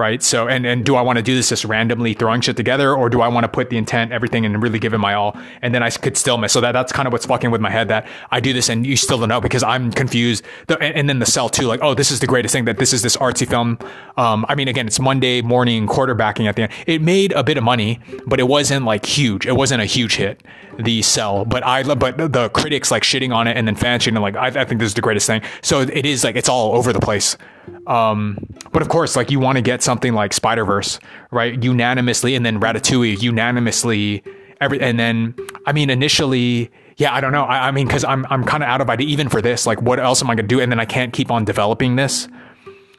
right? So, and and do I want to do this just randomly throwing shit together, or do I want to put the intent, everything, and really give it my all? And then I could still miss. So that that's kind of what's fucking with my head that I do this and you still don't know because I'm confused. The, and, and, then the Cell too, like, oh, this is the greatest thing that this is this artsy film. Um, I mean, again, it's Monday morning quarterbacking at the end. It made a bit of money, but it wasn't like huge. It wasn't a huge hit. The Cell, but I but the critics like shitting on it and then fans shitting like I, I think this is the greatest thing. So it is like it's all over the place. Um, but of course, like you want to get something like Spider Verse, right? Unanimously, and then Ratatouille unanimously. Every and then I mean initially, yeah, I don't know. I, I mean, because I'm I'm kind of out of idea even for this. Like, what else am I gonna do? And then I can't keep on developing this.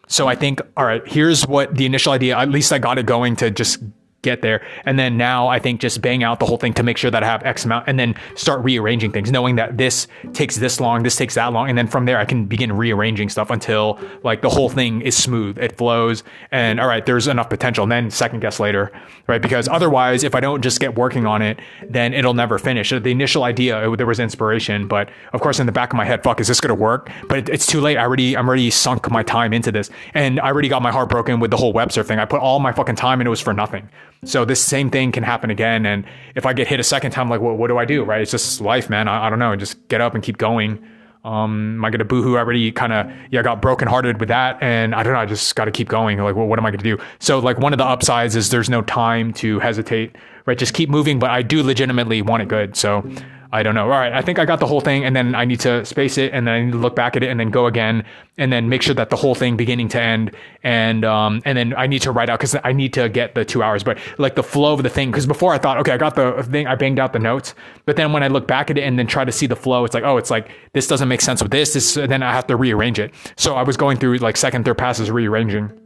So I think, all right, here's what the initial idea. At least I got it going to just get there. And then now I think just bang out the whole thing to make sure that I have X amount and then start rearranging things, knowing that this takes this long, this takes that long. And then from there, I can begin rearranging stuff until like the whole thing is smooth. It flows and all right, there's enough potential. And then second guess later, right? Because otherwise, if I don't just get working on it, then it'll never finish. The initial idea, there was inspiration, but of course in the back of my head, fuck, is this going to work? But it, it's too late. I already, I'm already sunk my time into this and I already got my heart broken with the whole web surf thing. I put all my fucking time and it was for nothing. So this same thing can happen again. And if I get hit a second time, like, what do I do? Right? It's just life, man. I, I don't know. Just get up and keep going. Um, am I gonna boohoo? I already kind of yeah got brokenhearted with that, and I don't know. I just got to keep going. Like, well, what am I gonna do? So like one of the upsides is there's no time to hesitate. Right? Just keep moving. But I do legitimately want it good. So I don't know. All right, I think I got the whole thing, and then I need to space it, and then I need to look back at it, and then go again, and then make sure that the whole thing, beginning to end, and um, and then I need to write out because I need to get the two hours, but like the flow of the thing. Because before I thought, okay, I got the thing, I banged out the notes, but then when I look back at it and then try to see the flow, it's like, oh, it's like this doesn't make sense with this. This, then I have to rearrange it. So I was going through like second, third passes, rearranging.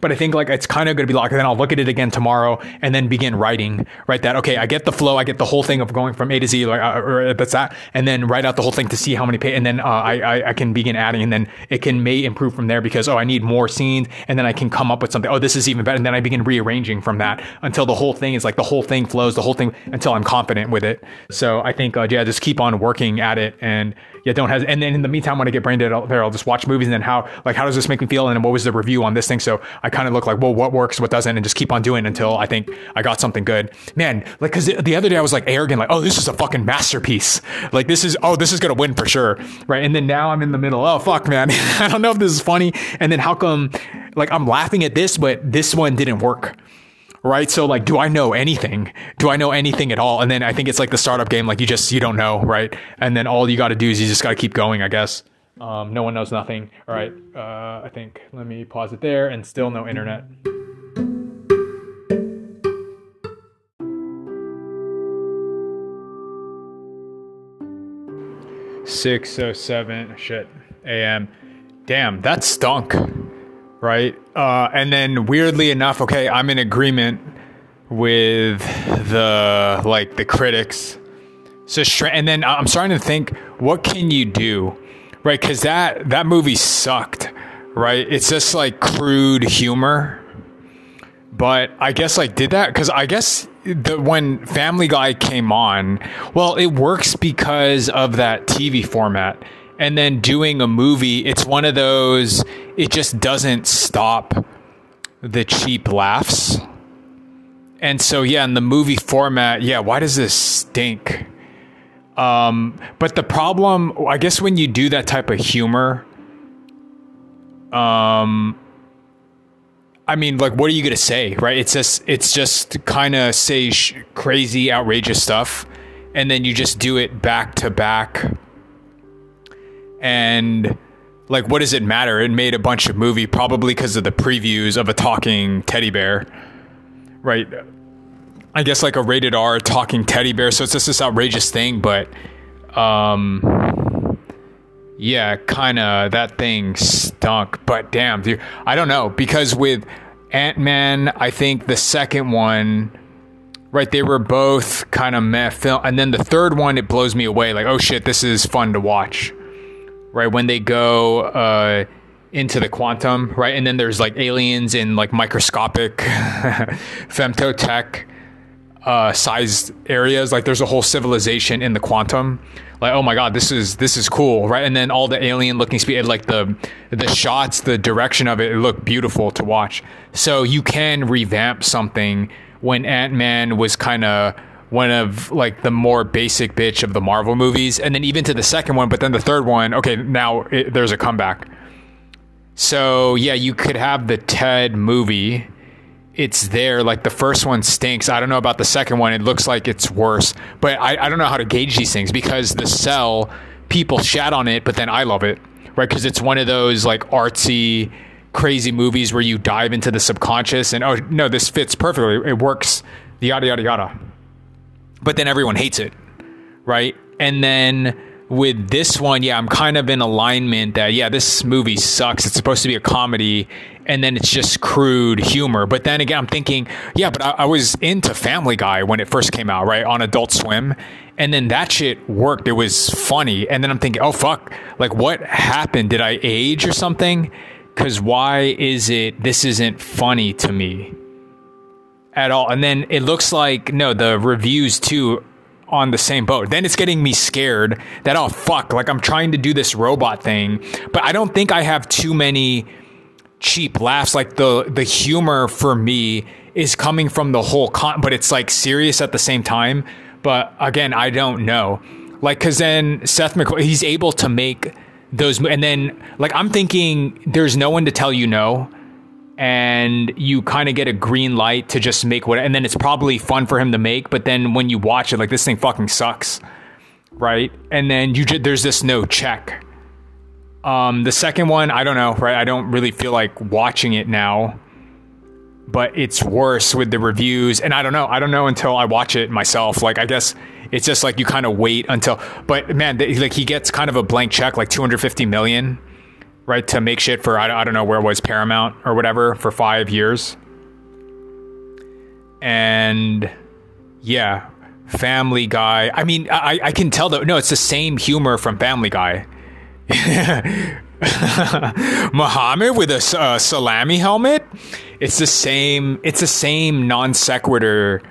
But I think like it's kind of going to be like, then I'll look at it again tomorrow and then begin writing, right? That, okay, I get the flow, I get the whole thing of going from A to Z, like, uh, or that's that. And then write out the whole thing to see how many pay. And then uh, I, I, I, can begin adding and then it can may improve from there because, oh, I need more scenes. And then I can come up with something. Oh, this is even better. And then I begin rearranging from that until the whole thing is like the whole thing flows, the whole thing until I'm confident with it. So I think, uh, yeah, just keep on working at it and yeah, don't have. And then in the meantime, when I get brain dead out there, I'll just watch movies and then how, like, how does this make me feel? And what was the review on this thing? So I kind of look like, well, what works, what doesn't, and just keep on doing until I think I got something good. Man, like, cause the other day I was like arrogant, like, oh, this is a fucking masterpiece. Like, this is, oh, this is to win for sure. Right. And then now I'm in the middle. Oh, fuck, man. I don't know if this is funny. And then how come, like, I'm laughing at this, but this one didn't work right? So like, do I know anything? Do I know anything at all? And then I think it's like the startup game, like you just you don't know, right? And then all you got to do is you just got to keep going, I guess. Um, no one knows nothing. All right, uh, I think let me pause it there, and still no internet. Six oh seven shit a.m. Damn, that stunk right? Uh, and then weirdly enough, okay, I'm in agreement with the like the critics. So and then I'm starting to think, what can you do, right? Because that that movie sucked, right? It's just like crude humor. But I guess like did that because I guess the when Family Guy came on, well, it works because of that TV format and then doing a movie, it's one of those, it just doesn't stop the cheap laughs. And so, yeah, in the movie format, yeah, why does this stink? Um, but the problem, I guess, when you do that type of humor, um, I mean, like, what are you gonna say, right? It's just, it's just kind of say sh- crazy, outrageous stuff, and then you just do it back to back and like what does it matter? It made a bunch of movie probably because of the previews of a talking teddy bear right? I guess like a rated r talking teddy bear so it's just this outrageous thing but um yeah kind of that thing stunk but damn dude i don't know because with ant-man i think the second one right they were both kind of meh film and then the third one it blows me away like oh shit this is fun to watch right? When they go uh, into the quantum, right? And then there's like aliens in like microscopic femtotech. uh, sized areas. Like there's a whole civilization in the quantum. Like oh my god, this is this is cool, right? And then all the alien looking speed, like the the shots, the direction of it, it looked beautiful to watch. So you can revamp something when Ant Man was kind of one of like the more basic bitch of the Marvel movies, and then even to the second one, but then the third one, okay, now it, there's a comeback. So yeah, you could have the Ted movie it's there. Like the first one stinks. I don't know about the second one. It looks like it's worse. But I, I don't know how to gauge these things because the Cell, people shat on it, but then I love it, right? Because it's one of those like artsy, crazy movies where you dive into the subconscious and oh no, this fits perfectly. It works. Yada yada yada. But then everyone hates it, right? And then with this one, yeah, I'm kind of in alignment that yeah, this movie sucks. It's supposed to be a comedy, and then it's just crude humor. But then again, I'm thinking, yeah, but I, I, was into Family Guy when it first came out, right, on Adult Swim, and then that shit worked. It was funny, and then I'm thinking, oh fuck, like what happened? Did I age or something? Because why is it this isn't funny to me at all? And then it looks like no, the reviews too on the same boat. Then it's getting me scared that oh fuck, like I'm trying to do this robot thing, but I don't think I have too many cheap laughs. Like the the humor for me is coming from the whole con, but it's like serious at the same time. But again, I don't know. Like, cause then Seth MacFarlane, he's able to make those, and then like I'm thinking, there's no one to tell you no, and you kind of get a green light to just make what, and then it's probably fun for him to make. But then when you watch it, like this thing fucking sucks, right? And then you just, there's this no check um, the second one, I don't know, right? I don't really feel like watching it now, but it's worse with the reviews. And I don't know. I don't know until I watch it myself. Like, I guess it's just like you kind of wait until, but man, like he gets kind of a blank check, like 250 million, right? To make shit for, I I don't know where it was, Paramount or whatever, for five years. And yeah, Family Guy. I mean, I, I can tell that, no, it's the same humor from Family Guy Muhammad with a uh, salami helmet. It's the same. It's the same non sequitur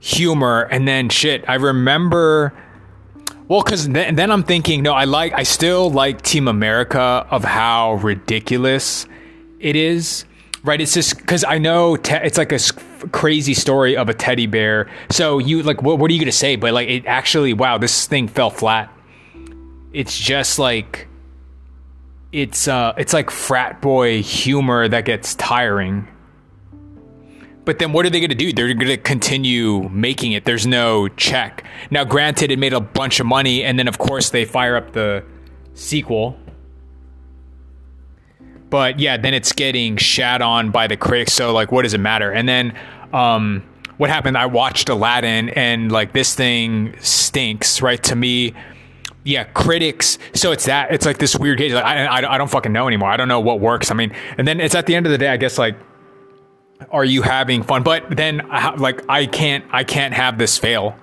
humor. And then shit, I remember. Well, because then, then I'm thinking, no, I like, I still like Team America of how ridiculous it is, right? It's just because I know te- it's like a crazy story of a teddy bear. So you like, what, what are you gonna say? But like, it actually, wow, this thing fell flat. It's just like it's uh it's like frat boy humor that gets tiring. But then what are they going to do? They're going to continue making it. There's no check. Now granted it made a bunch of money and then of course they fire up the sequel. But yeah, then it's getting shat on by the critics, so like what does it matter? And then um what happened I watched Aladdin and like this thing stinks, right? To me yeah, critics. So it's that. It's like this weird gauge. Like I, I, I don't fucking know anymore. I don't know what works. I mean, and then it's at the end of the day. I guess like, are you having fun? But then like I can't I can't have this fail,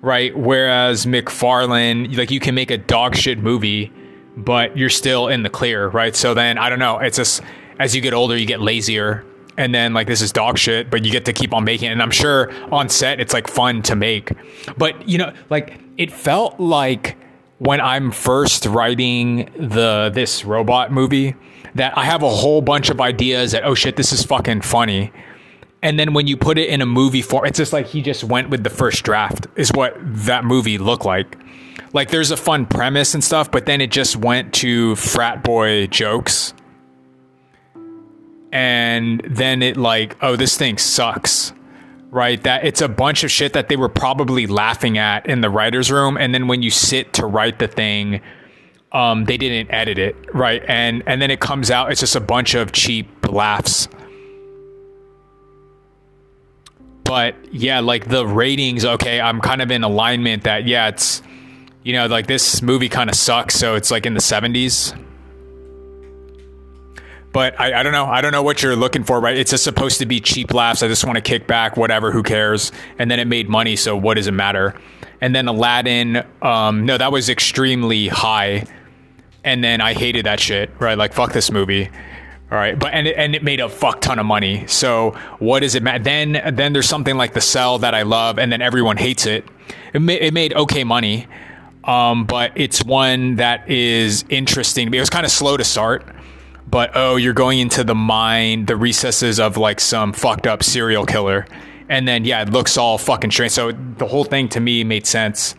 right? Whereas MacFarlane, like you can make a dog shit movie, but you're still in the clear, right? So then I don't know. It's just as you get older, you get lazier. And then like this is dog shit, but you get to keep on making it. And I'm sure on set it's like fun to make. But you know, like it felt like when I'm first writing the this robot movie that I have a whole bunch of ideas that oh shit this is fucking funny. And then when you put it in a movie form, it's just like he just went with the first draft, is what that movie looked like. Like there's a fun premise and stuff, but then it just went to frat boy jokes. And then it like, oh, this thing sucks right? That it's a bunch of shit that they were probably laughing at in the writer's room. And then when you sit to write the thing, um, they didn't edit it, right? And and then it comes out, it's just a bunch of cheap laughs. But yeah, like the ratings, okay, I'm kind of in alignment that yeah, it's you know, like this movie kind of sucks, so it's like in the 70s but I, I, don't know. I don't know what you're looking for, right? It's just supposed to be cheap laughs. I just want to kick back, whatever, who cares? And then it made money, so what does it matter? And then Aladdin, um, no, that was extremely high. And then I hated that shit, right? Like, fuck this movie. All right, but and it, and it made a fuck ton of money. So what does it matter? Then then there's something like The Cell that I love, and then everyone hates it. It, ma- it made okay money, um, but it's one that is interesting. It was kind of slow to start, but oh, you're going into the mind, the recesses of like some fucked up serial killer, and then yeah, it looks all fucking strange. So the whole thing to me made sense.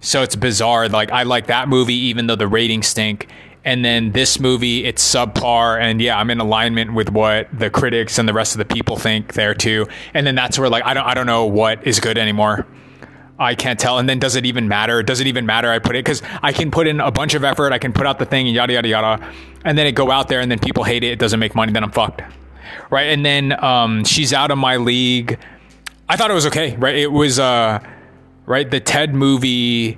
So it's bizarre. Like I like that movie, even though the ratings stink. And then this movie, it's subpar, and yeah, I'm in alignment with what the critics and the rest of the people think there too. And then that's where like I don't I don't know what is good anymore. I can't tell. And then does it even matter? Does it even matter? I put it because I can put in a bunch of effort. I can put out the thing and yada yada yada, and then it go out there and then people hate it. It doesn't make money. Then I'm fucked, right? And then um, she's out of my league. I thought it was okay, right? It was uh, right. The Ted movie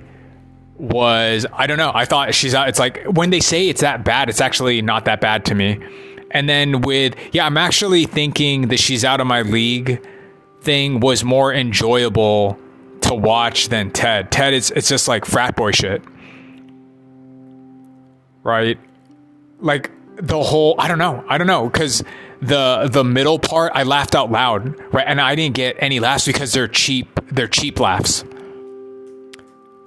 was I don't know. I thought she's out. It's like when they say it's that bad, it's actually not that bad to me. And then with yeah, I'm actually thinking that she's out of my league thing was more enjoyable to watch than Ted. Ted is it's just like frat boy shit. Right? Like the whole I don't know. I don't know cuz the the middle part I laughed out loud, right? And I didn't get any laughs because they're cheap. They're cheap laughs.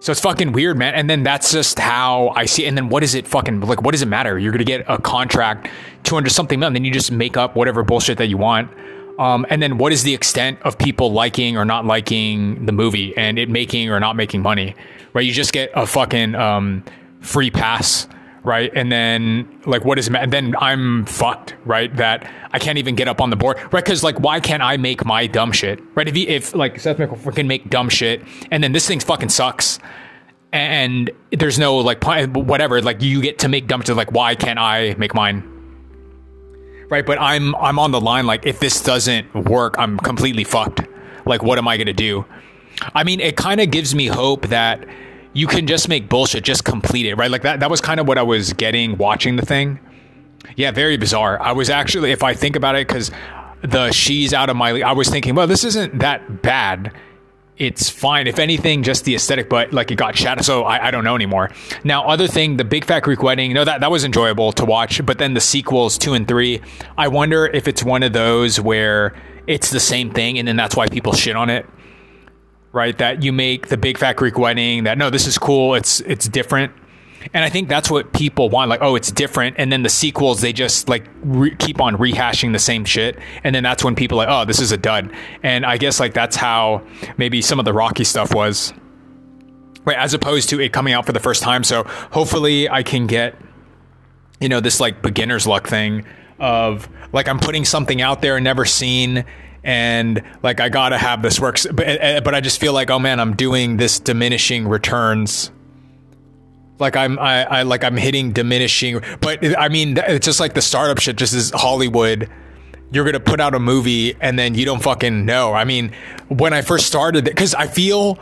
So it's fucking weird, man. And then that's just how I see it. And then what does it fucking like? What does it matter? You're gonna get a contract, two hundred something million, then you just make up whatever bullshit that you want. Um, and then what is the extent of people liking or not liking the movie and it making or not making money? Right? You just get a fucking um, free pass, right? And then like what is? And then I'm fucked, right? That I can't even get up on the board, right? Because like why can't I make my dumb shit, right? If he, if like Seth MacFarlane can make dumb shit, and then this thing fucking sucks. And there's no like whatever, like you get to make dumb shit. Like, why can't I make mine? right but i'm i'm on the line like if this doesn't work i'm completely fucked like what am i to do i mean it kind of gives me hope that you can just make bullshit just complete it right like that that was kind of what i was getting watching the thing yeah very bizarre i was actually if i think about it because the she's out of my league i was thinking well this isn't that bad it's fine. If anything, just the aesthetic, but like it got shattered. So I, I, don't know anymore. Now, other thing, the Big Fat Greek Wedding, know, that, that was enjoyable to watch. But then the sequels, two and three, I wonder if it's one of those where it's the same thing and then that's why people shit on it. Right? That you make the Big Fat Greek Wedding, that no, this is cool, it's it's different and I think that's what people want. Like, oh, it's different. And then the sequels, they just like re- keep on rehashing the same shit. And then that's when people like, oh, this is a dud. And I guess like that's how maybe some of the Rocky stuff was. Right, as opposed to it coming out for the first time. So hopefully I can get, you know, this like beginner's luck thing of like I'm putting something out there and never seen and like I gotta have this works, but eh, eh, but I just feel like oh man, I'm doing this diminishing returns. Like I'm I, I like I'm hitting diminishing but eh, I mean it's just like the startup shit just is Hollywood. You're gonna put out a movie and then you don't fucking know. I mean when I first started because I feel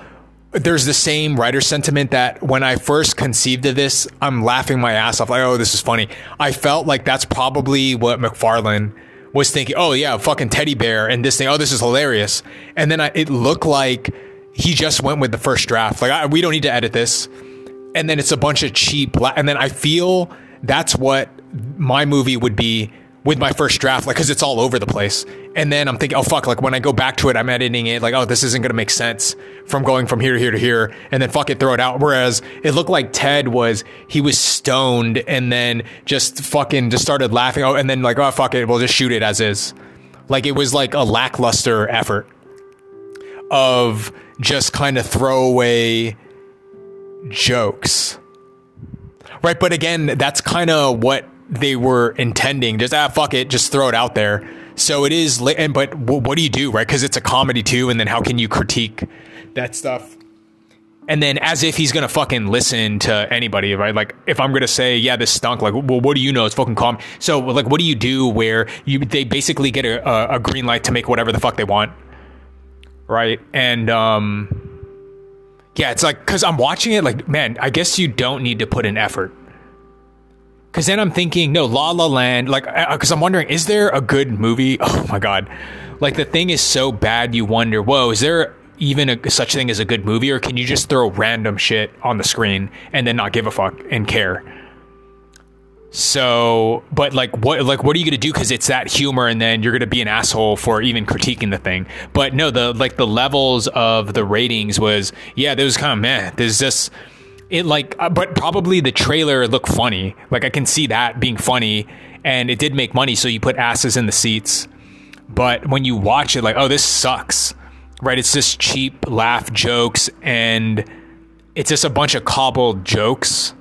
there's the same writer sentiment that when I first conceived of this I'm laughing my ass off like oh this is funny. I felt like that's probably what MacFarlane was thinking oh yeah fucking teddy bear and this thing. Oh this is hilarious. And then I, it looked like he just went with the first draft. Like I, we don't need to edit this. And then it's a bunch of cheap and then I feel that's what my movie would be with my first draft like cuz it's all over the place. And then I'm thinking oh fuck like when I go back to it I'm editing it like oh this isn't to make sense from going from here to here to here and then fuck it throw it out. Whereas it looked like Ted was he was stoned and then just fucking just started laughing oh and then like oh fuck it we'll just shoot it as is. Like it was like a lackluster effort of just kind of throwaway jokes. Right, but again, that's kind of what they were intending. Just ah, fuck it, just throw it out there. So it is, and but what do you do, right? Because it's a comedy too, and then how can you critique that stuff? And then as if he's gonna fucking listen to anybody, right? Like if I'm gonna say, yeah, this stunk, like, well, what do you know? It's fucking calm. So like, what do you do where you they basically get a, a green light to make whatever the fuck they want, right? And um yeah, it's like because I'm watching it, like, man, I guess you don't need to put in effort. Because then I'm thinking, no, La La Land, like, uh, uh, because I'm wondering, is there a good movie? Oh my god, like the thing is so bad, you wonder, whoa, is there even a, such thing as a good movie, or can you just throw random shit on the screen and then not give a fuck and care? So, but like, what, like, what are you gonna do? Because it's that humor, and then you're gonna be an asshole for even critiquing the thing. But no, the like the levels of the ratings was, yeah, there was kind of man. There's just it like, uh, but probably the trailer looked funny. Like I can see that being funny, and it did make money. So you put asses in the seats. But when you watch it, like, oh, this sucks, right? It's just cheap laugh jokes, and it's just a bunch of cobbled jokes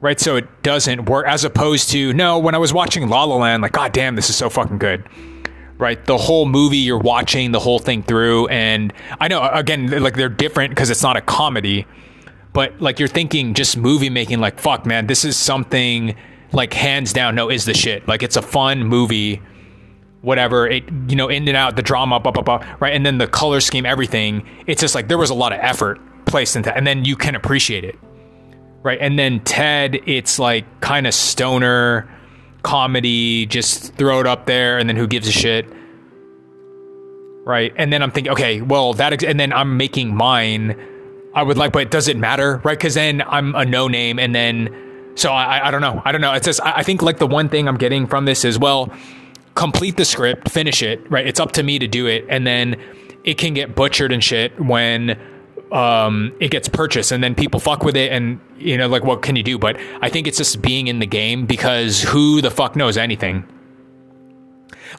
right? So it doesn't work as opposed to no, when I was watching La La Land, like, God damn, this is so fucking good. Right, the whole movie you're watching the whole thing through, and I know again, like they're different because it's not a comedy, but like you're thinking just movie making, like fuck, man, this is something like hands down, no, is the shit. Like it's a fun movie, whatever. It you know in and out the drama, blah blah blah, right, and then the color scheme, everything. It's just like there was a lot of effort placed into, and then you can appreciate it right? And then Ted, it's like kind of stoner comedy, just throw it up there, and then who gives a shit, right? And then I'm thinking, okay, well that, ex- and then I'm making mine. I would like, but does it matter, right? Because then I'm a no name, and then so I, I don't know, I don't know. It's just I think like the one thing I'm getting from this is well, complete the script, finish it, right? It's up to me to do it, and then it can get butchered and shit when um, it gets purchased and then people fuck with it and you know like what can you do but i think it's just being in the game because who the fuck knows anything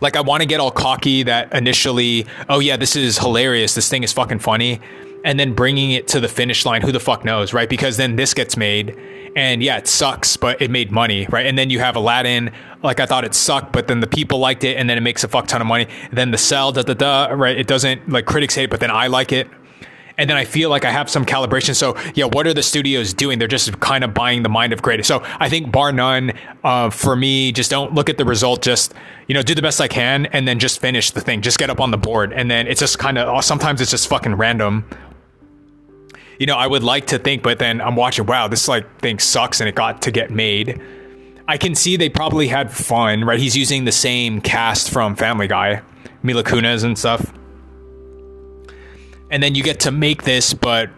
like i want to get all cocky that initially oh yeah this is hilarious this thing is fucking funny and then bringing it to the finish line who the fuck knows right because then this gets made and yeah it sucks but it made money right and then you have aladdin like i thought it sucked but then the people liked it and then it makes a fuck ton of money then the cell da da da right it doesn't like critics hate it, but then i like it and then I feel like I have some calibration. So yeah, what are the studios doing? They're just kind of buying the mind of creators. So I think bar none, uh, for me, just don't look at the result. Just you know, do the best I can, and then just finish the thing. Just get up on the board, and then it's just kind of. Sometimes it's just fucking random. You know, I would like to think, but then I'm watching. Wow, this like thing sucks, and it got to get made. I can see they probably had fun, right? He's using the same cast from Family Guy, Mila Kunis and stuff and then you get to make this, but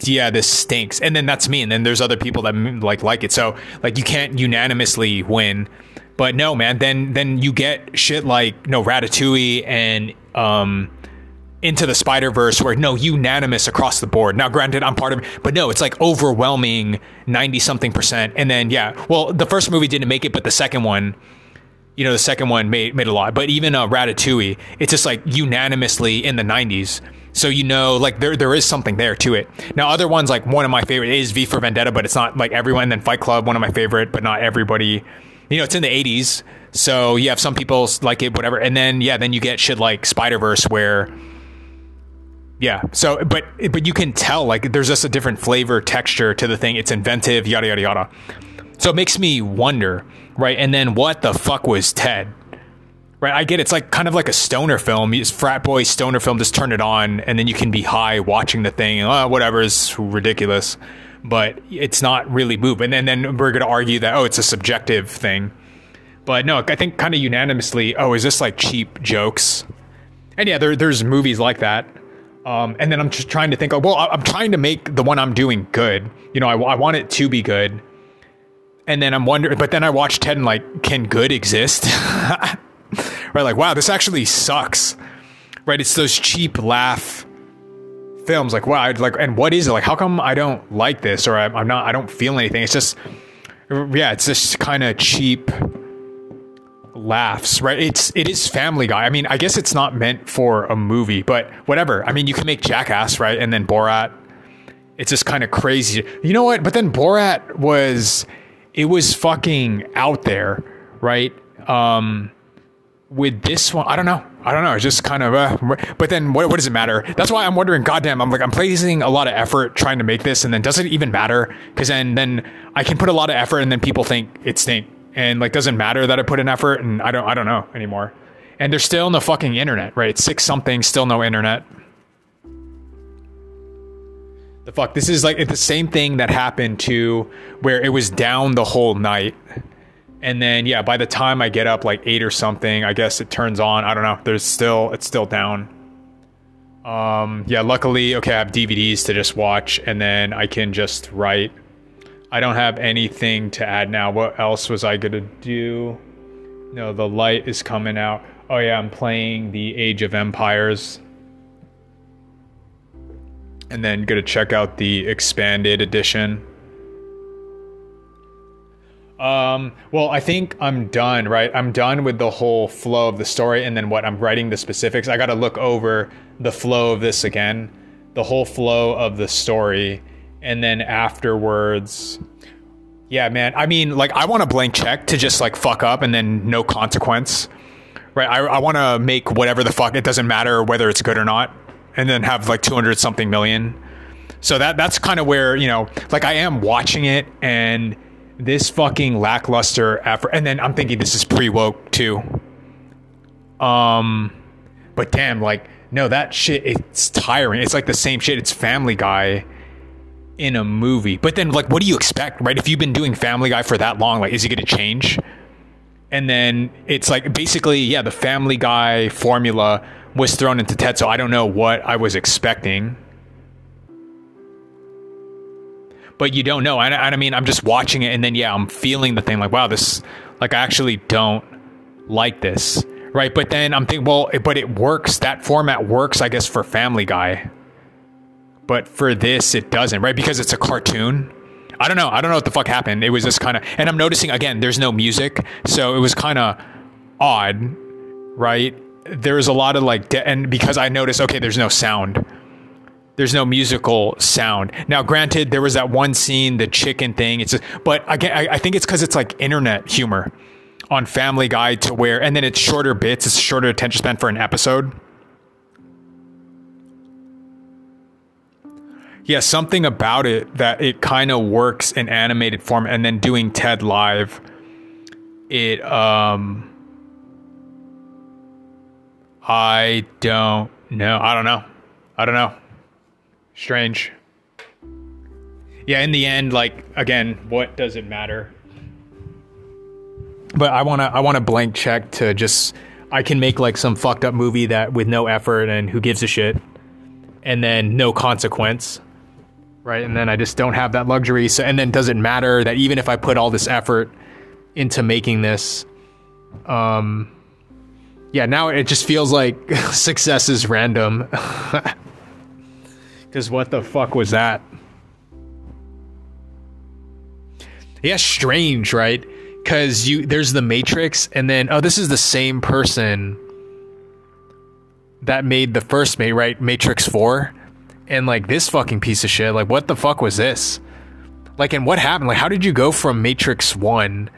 yeah, this stinks. And then that's me. And then there's other people that like like it. So like you can't unanimously win. But no, man. Then then you get shit like no Ratatouille and um into the Spider Verse where no unanimous across the board. Now, granted, I'm part of it, but no, it's like overwhelming ninety something percent. And then yeah, well, the first movie didn't make it, but the second one you know, the second one made made a lot. But even uh, Ratatouille, it's just like unanimously in the 90s. So you know, like there there is something there to it. Now, other ones like one of my favorite is V for Vendetta, but it's not like everyone. Then Fight Club, one of my favorite, but not everybody. You know, it's in the 80s, so you have some people like it, whatever. And then yeah, then you get shit like Spider Verse where. Yeah. So, but but you can tell like there's just a different flavor, texture to the thing. It's inventive, yada yada yada. So it makes me wonder, right? And then what the fuck was Ted? Right, I get it. it's like kind of like a stoner film. It's frat boy stoner film. Just turn it on, and then you can be high watching the thing. Oh, whatever is ridiculous, but it's not really moving. And then, then we're to argue that oh, it's a subjective thing. But no, I think kind of unanimously, oh, is this like cheap jokes? And yeah, there, there's movies like that. Um, and then I'm just trying to think, oh, well, I'm trying to make the one I'm doing good. You know, I, I want it to be good and then I'm wondering, but then I watch Ted and like, can good exist? right? Like, wow, this actually sucks. Right? It's those cheap laugh films. Like, wow, I'd like, and what is it? Like, how come I don't like this or I'm, I'm not, I don't feel anything? It's just, yeah, it's just kind of cheap laughs, right? It's, it is Family Guy. I mean, I guess it's not meant for a movie, but whatever. I mean, you can make Jackass, right? And then Borat. It's just kind of crazy. You know what? But then Borat was, it was fucking out there, right? Um, with this one, I don't know. I don't know. It's just kind of, uh, but then what, what does it matter? That's why I'm wondering, goddamn, I'm like, I'm placing a lot of effort trying to make this and then does it even matter? Cause then, then I can put a lot of effort and then people think it stink and like, doesn't matter that I put in effort and I don't, I don't know anymore. And they're still no fucking internet, right? Six something, still no internet. The fuck? This is like the same thing that happened to where it was down the whole night. And then yeah, by the time I get up like eight or something, I guess it turns on. I don't know. There's still it's still down. Um yeah, luckily, okay, I have DVDs to just watch and then I can just write. I don't have anything to add now. What else was I gonna do? No, the light is coming out. Oh yeah, I'm playing the Age of Empires. And then gonna check out the expanded edition. Um, well, I think I'm done, right? I'm done with the whole flow of the story and then what I'm writing the specifics. I got to look over the flow of this again, the whole flow of the story. And then afterwards, yeah, man. I mean, like, I want a blank check to just like fuck up and then no consequence, right? I, I want to make whatever the fuck, it doesn't matter whether it's good or not, and then have like 200 something million. So that that's kind of where, you know, like I am watching it and this fucking lackluster effort. And then I'm thinking this is pre woke too. Um, but damn, like no, that shit it's tiring. It's like the same shit. It's Family Guy in a movie. But then, like, what do you expect, right? If you've been doing Family Guy for that long, like, is he going to change? And then it's like basically, yeah, the Family Guy formula was thrown into Ted. I don't know what I was expecting but you don't know. And, and I mean, I'm just watching it, and then yeah, I'm feeling the thing like, wow, this, like, I actually don't like this, right? But then I'm thinking, well, but it works. That format works, I guess, for Family Guy, but for this, it doesn't, right? Because it's a cartoon. I don't know. I don't know what the fuck happened. It was just kind of, and I'm noticing again, there's no music, so it was kind of odd, right? There's a lot of like, de- and because I noticed, okay, there's no sound there's no musical sound. Now, granted, there was that one scene, the chicken thing. It's, just, but again, I, I think it's because it's like internet humor on Family Guy to where, and then it's shorter bits. It's shorter attention span for an episode. Yeah, something about it that it kind of works in animated form, and then doing TED live, it um, I don't know. I don't know. I don't know strange. Yeah, in the end, like again, what does it matter? But I wanna I want a blank check to just I can make like some fucked up movie that with no effort and who gives a shit, and then no consequence, right? And then I just don't have that luxury. So and then does it matter that even if I put all this effort into making this, um, yeah, now it just feels like success is random. Because what the fuck was that? Yeah, strange, right? Because you there's the Matrix, and then oh, this is the same person that made the first mate, right? Matrix Four, and like this fucking piece of shit. Like, what the fuck was this? Like, and what happened? Like, how did you go from Matrix One,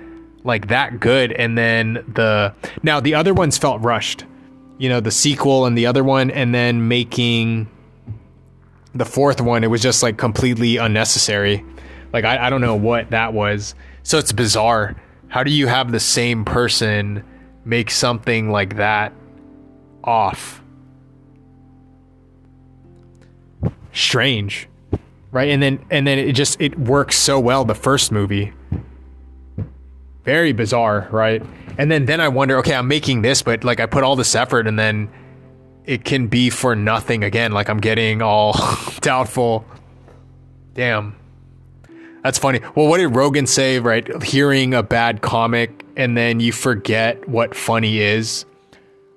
like that good, and then the now the other ones felt rushed. You know, the sequel and the other one, and then making the fourth one, it was just like completely unnecessary. Like I, I don't know what that was. So it's bizarre. How do you have the same person make something like that off? Strange. Right? And then and then it just it works so well the first movie. Very bizarre, right? And then then I wonder, okay, I'm making this, but like I put all this effort and then it can be for nothing again. Like I'm getting all doubtful. Damn. That's funny. Well, what did Rogan say, right? Hearing a bad comic and then you forget what funny is,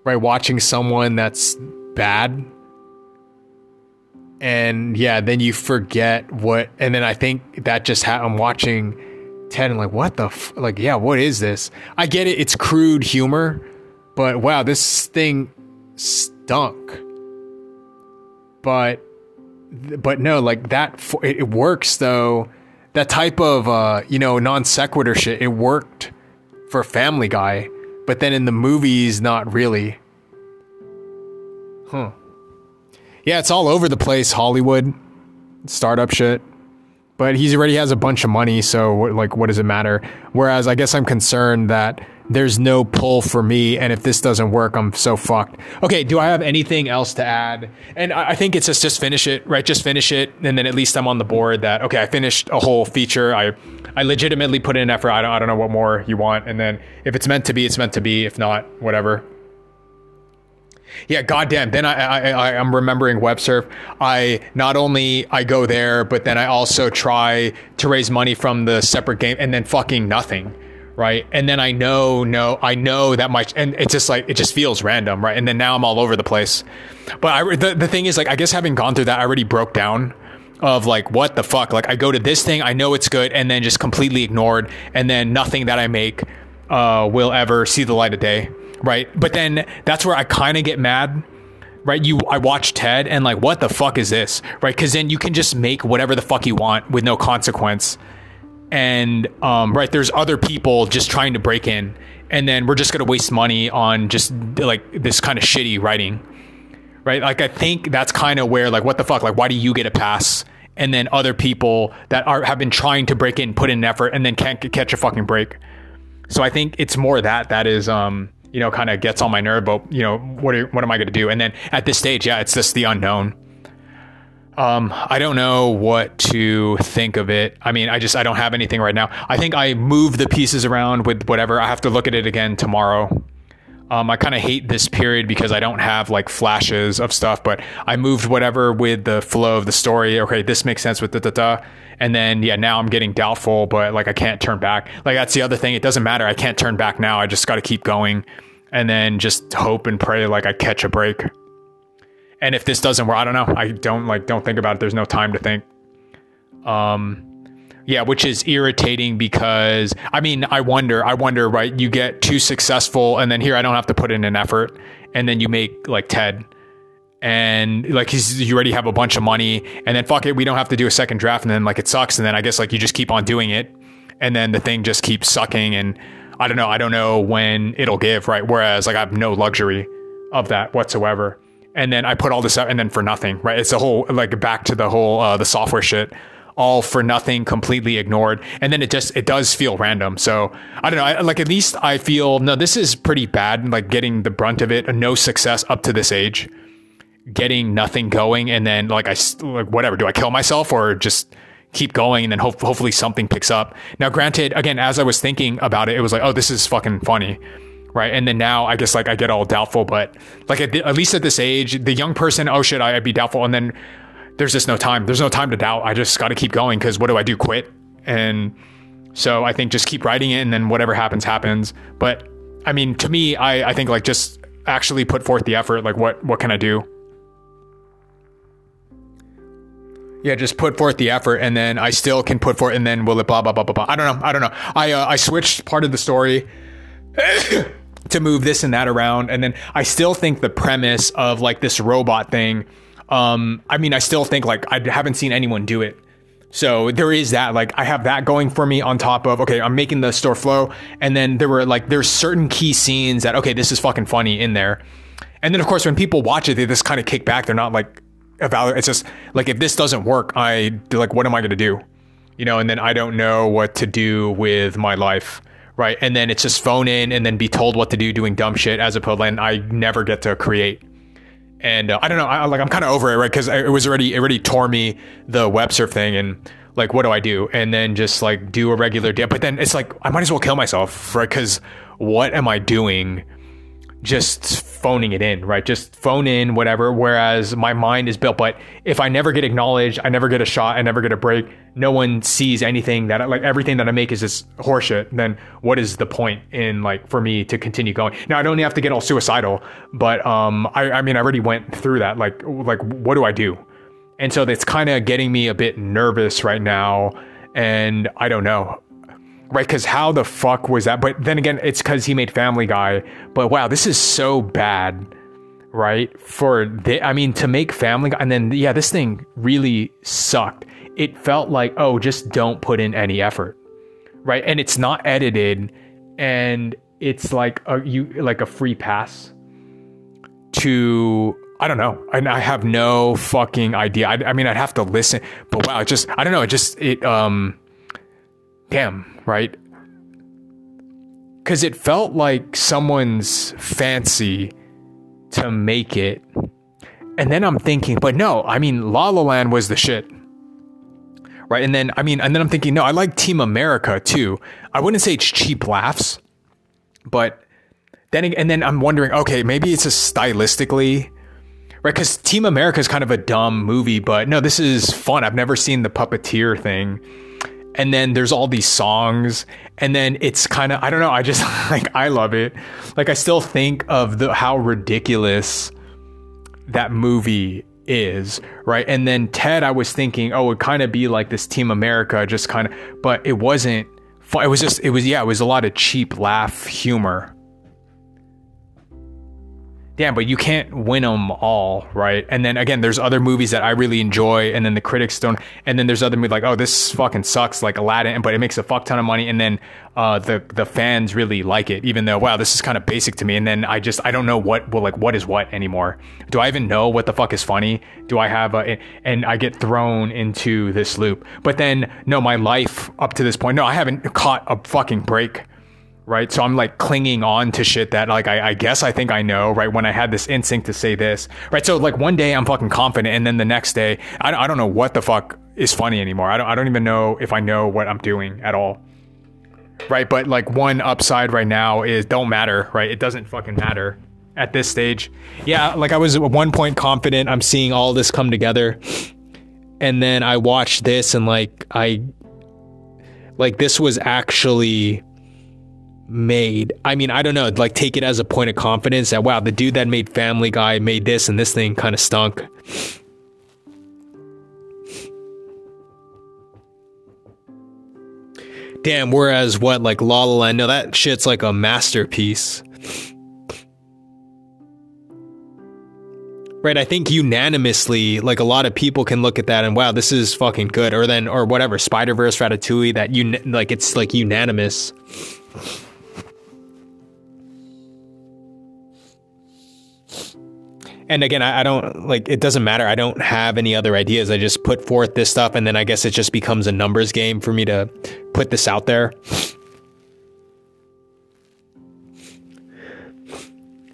right? Watching someone that's bad. And yeah, then you forget what, and then I think that just ha- I'm watching Ted and like, what the, f-? like, yeah, what is this? I get it. It's crude humor, but wow, this thing stunk. But but no, like that it works though. That type of uh, you know, non sequitur shit, it worked for Family Guy, but then in the movies not really. Huh. Yeah, it's all over the place, Hollywood. Startup shit but he already has a bunch of money, so like, what does it matter? Whereas I guess I'm concerned that there's no pull for me, and if this doesn't work, I'm so fucked. Okay, do I have anything else to add? And I think it's just just finish it, right? Just finish it, and then at least I'm on the board that okay, I finished a whole feature. I I legitimately put in an effort. I don't I don't know what more you want, and then if it's meant to be, it's meant to be. If not, whatever. Yeah, goddamn. Then I, I, I I'm remembering WebSurf. I not only I go there, but then I also try to raise money from the separate game, and then fucking nothing, right? And then I know, no, I know that much, and it's just like it just feels random, right? And then now I'm all over the place. But I, the the thing is, like, I guess having gone through that, I already broke down of like what the fuck. Like I go to this thing, I know it's good, and then just completely ignored, and then nothing that I make uh, will ever see the light of day right? But then that's where I kind of get mad. Right, you. I watch Ted and like, what the fuck is this? Right, because then you can just make whatever the fuck you want with no consequence. And um, right, there's other people just trying to break in, and then we're just gonna waste money on just like this kind of shitty writing, right? Like I think that's kind of where like, what the fuck? Like, why do you get a pass? And then other people that are have been trying to break in, put in an effort, and then can't catch a fucking break. So I think it's more that that is um you know, kind of gets on my nerve. But you know, what are, what am I going to do? And then at this stage, yeah, it's just the unknown. Um, I don't know what to think of it. I mean, I just I don't have anything right now. I think I move the pieces around with whatever. I have to look at it again tomorrow. Um, I kind of hate this period because I don't have like flashes of stuff, but I moved whatever with the flow of the story. Okay, this makes sense with da da da. And then, yeah, now I'm getting doubtful, but like I can't turn back. Like that's the other thing. It doesn't matter. I can't turn back now. I just got to keep going and then just hope and pray like I catch a break. And if this doesn't work, I don't know. I don't like, don't think about it. There's no time to think. Um, yeah, which is irritating because I mean, I wonder, I wonder, right? You get too successful, and then here I don't have to put in an effort, and then you make like Ted, and like he's you already have a bunch of money, and then fuck it, we don't have to do a second draft, and then like it sucks, and then I guess like you just keep on doing it, and then the thing just keeps sucking, and I don't know, I don't know when it'll give, right? Whereas like I have no luxury of that whatsoever, and then I put all this out, and then for nothing, right? It's a whole like back to the whole uh, the software shit all for nothing, completely ignored. And then it just, it does feel random. So I don't know. I, like at least I feel, no, this is pretty bad. Like getting the brunt of it, no success up to this age, getting nothing going. And then like I, like whatever, do I kill myself or just keep going and then hope, hopefully something picks up. Now, granted, again, as I was thinking about it, it was like, oh, this is fucking funny. Right. And then now I guess like I get all doubtful, but like at, the, at least at this age, the young person, oh shit, I, I'd be doubtful. And then there's just no time. There's no time to doubt. I just got to keep going because what do I do? Quit? And so I think just keep writing it and then whatever happens, happens. But I mean, to me, I, I think like just actually put forth the effort. Like, what, what can I do? Yeah, just put forth the effort, and then I still can put forth, and then will it blah blah blah blah blah. I don't know. I don't know. I uh, I switched part of the story to move this and that around, and then I still think the premise of like this robot thing um, I mean, I still think like I haven't seen anyone do it. So there is that, like, I have that going for me on top of, okay, I'm making the store flow. And then there were like, there's certain key scenes that, okay, this is fucking funny in there. And then, of course, when people watch it, they just kind of kick back. They're not like, evaluate. It's just like, if this doesn't work, I, like, what am I to do? You know, and then I don't know what to do with my life. Right. And then it's just phone in and then be told what to do doing dumb shit as opposed, and I never get to create and uh, I don't know, I, like I'm kind of over it, right? Because it was already it already tore me the web surf thing, and like, what do I do? And then just like do a regular day, but then it's like I might as well kill myself, right? Because what am I doing? Just phoning it in, right? Just phone in whatever. Whereas my mind is built, but if I never get acknowledged, I never get a shot, I never get a break. No one sees anything that like everything that I make is just horseshit. Then what is the point in like for me to continue going? Now I don't have to get all suicidal, but um, I, I mean I already went through that. Like like what do I do? And so that's kind of getting me a bit nervous right now. And I don't know right? Because how the fuck was that? But then again, it's because he made Family Guy. But wow, this is so bad, right? For the, I mean, to make Family Guy, and then yeah, this thing really sucked. It felt like oh, just don't put in any effort, right? And it's not edited, and it's like a you like a free pass to I don't know. And I have no fucking idea. I, I, mean, I'd have to listen, but wow, it just, I don't know. It just, it, um, damn, right? Because it felt like someone's fancy to make it. And then I'm thinking, but no, I mean, La La Land was the shit. Right. And then, I mean, and then I'm thinking, no, I like Team America too. I wouldn't say it's cheap laughs, but then and then I'm wondering, okay, maybe it's just stylistically, right? Because Team America is kind of a dumb movie, but no, this is fun. I've never seen the puppeteer thing. And then there's all these songs, and then it's kind of I don't know. I just like I love it. Like I still think of the how ridiculous that movie is, right? And then Ted, I was thinking, oh, it kind of be like this Team America, just kind of, but it wasn't. It was just, it was, yeah, it was a lot of cheap laugh humor yeah, but you can't win them all, right? And then again, there's other movies that I really enjoy, and then the critics don't. And then there's other movies like, oh, this fucking sucks, like Aladdin, but it makes a fuck ton of money, and then uh, the the fans really like it, even though wow, this is kind of basic to me. And then I just I don't know what well like what is what anymore. Do I even know what the fuck is funny? Do I have a and I get thrown into this loop? But then no, my life up to this point, no, I haven't caught a fucking break right? So I'm like clinging on to shit that like I, I, guess I think I know, right? When I had this instinct to say this, right? So like one day I'm fucking confident, and then the next day I, I don't know what the fuck is funny anymore. I don't I don't even know if I know what I'm doing at all, right? But like one upside right now is don't matter, right? It doesn't fucking matter at this stage. Yeah, like I was at one point confident I'm seeing all this come together, and then I watched this and like I like this was actually made. I mean, I don't know, like take it as a point of confidence that wow, the dude that made Family Guy made this and this thing kind of stunk. Damn, whereas what like La La Land, no, that shit's like a masterpiece. Right, I think unanimously, like a lot of people can look at that and wow, this is fucking good. Or then, or whatever, Spider Verse, Ratatouille, that you like, it's like unanimous. And again, I, I, don't like it doesn't matter. I don't have any other ideas. I just put forth this stuff, and then I guess it just becomes a numbers game for me to put this out there.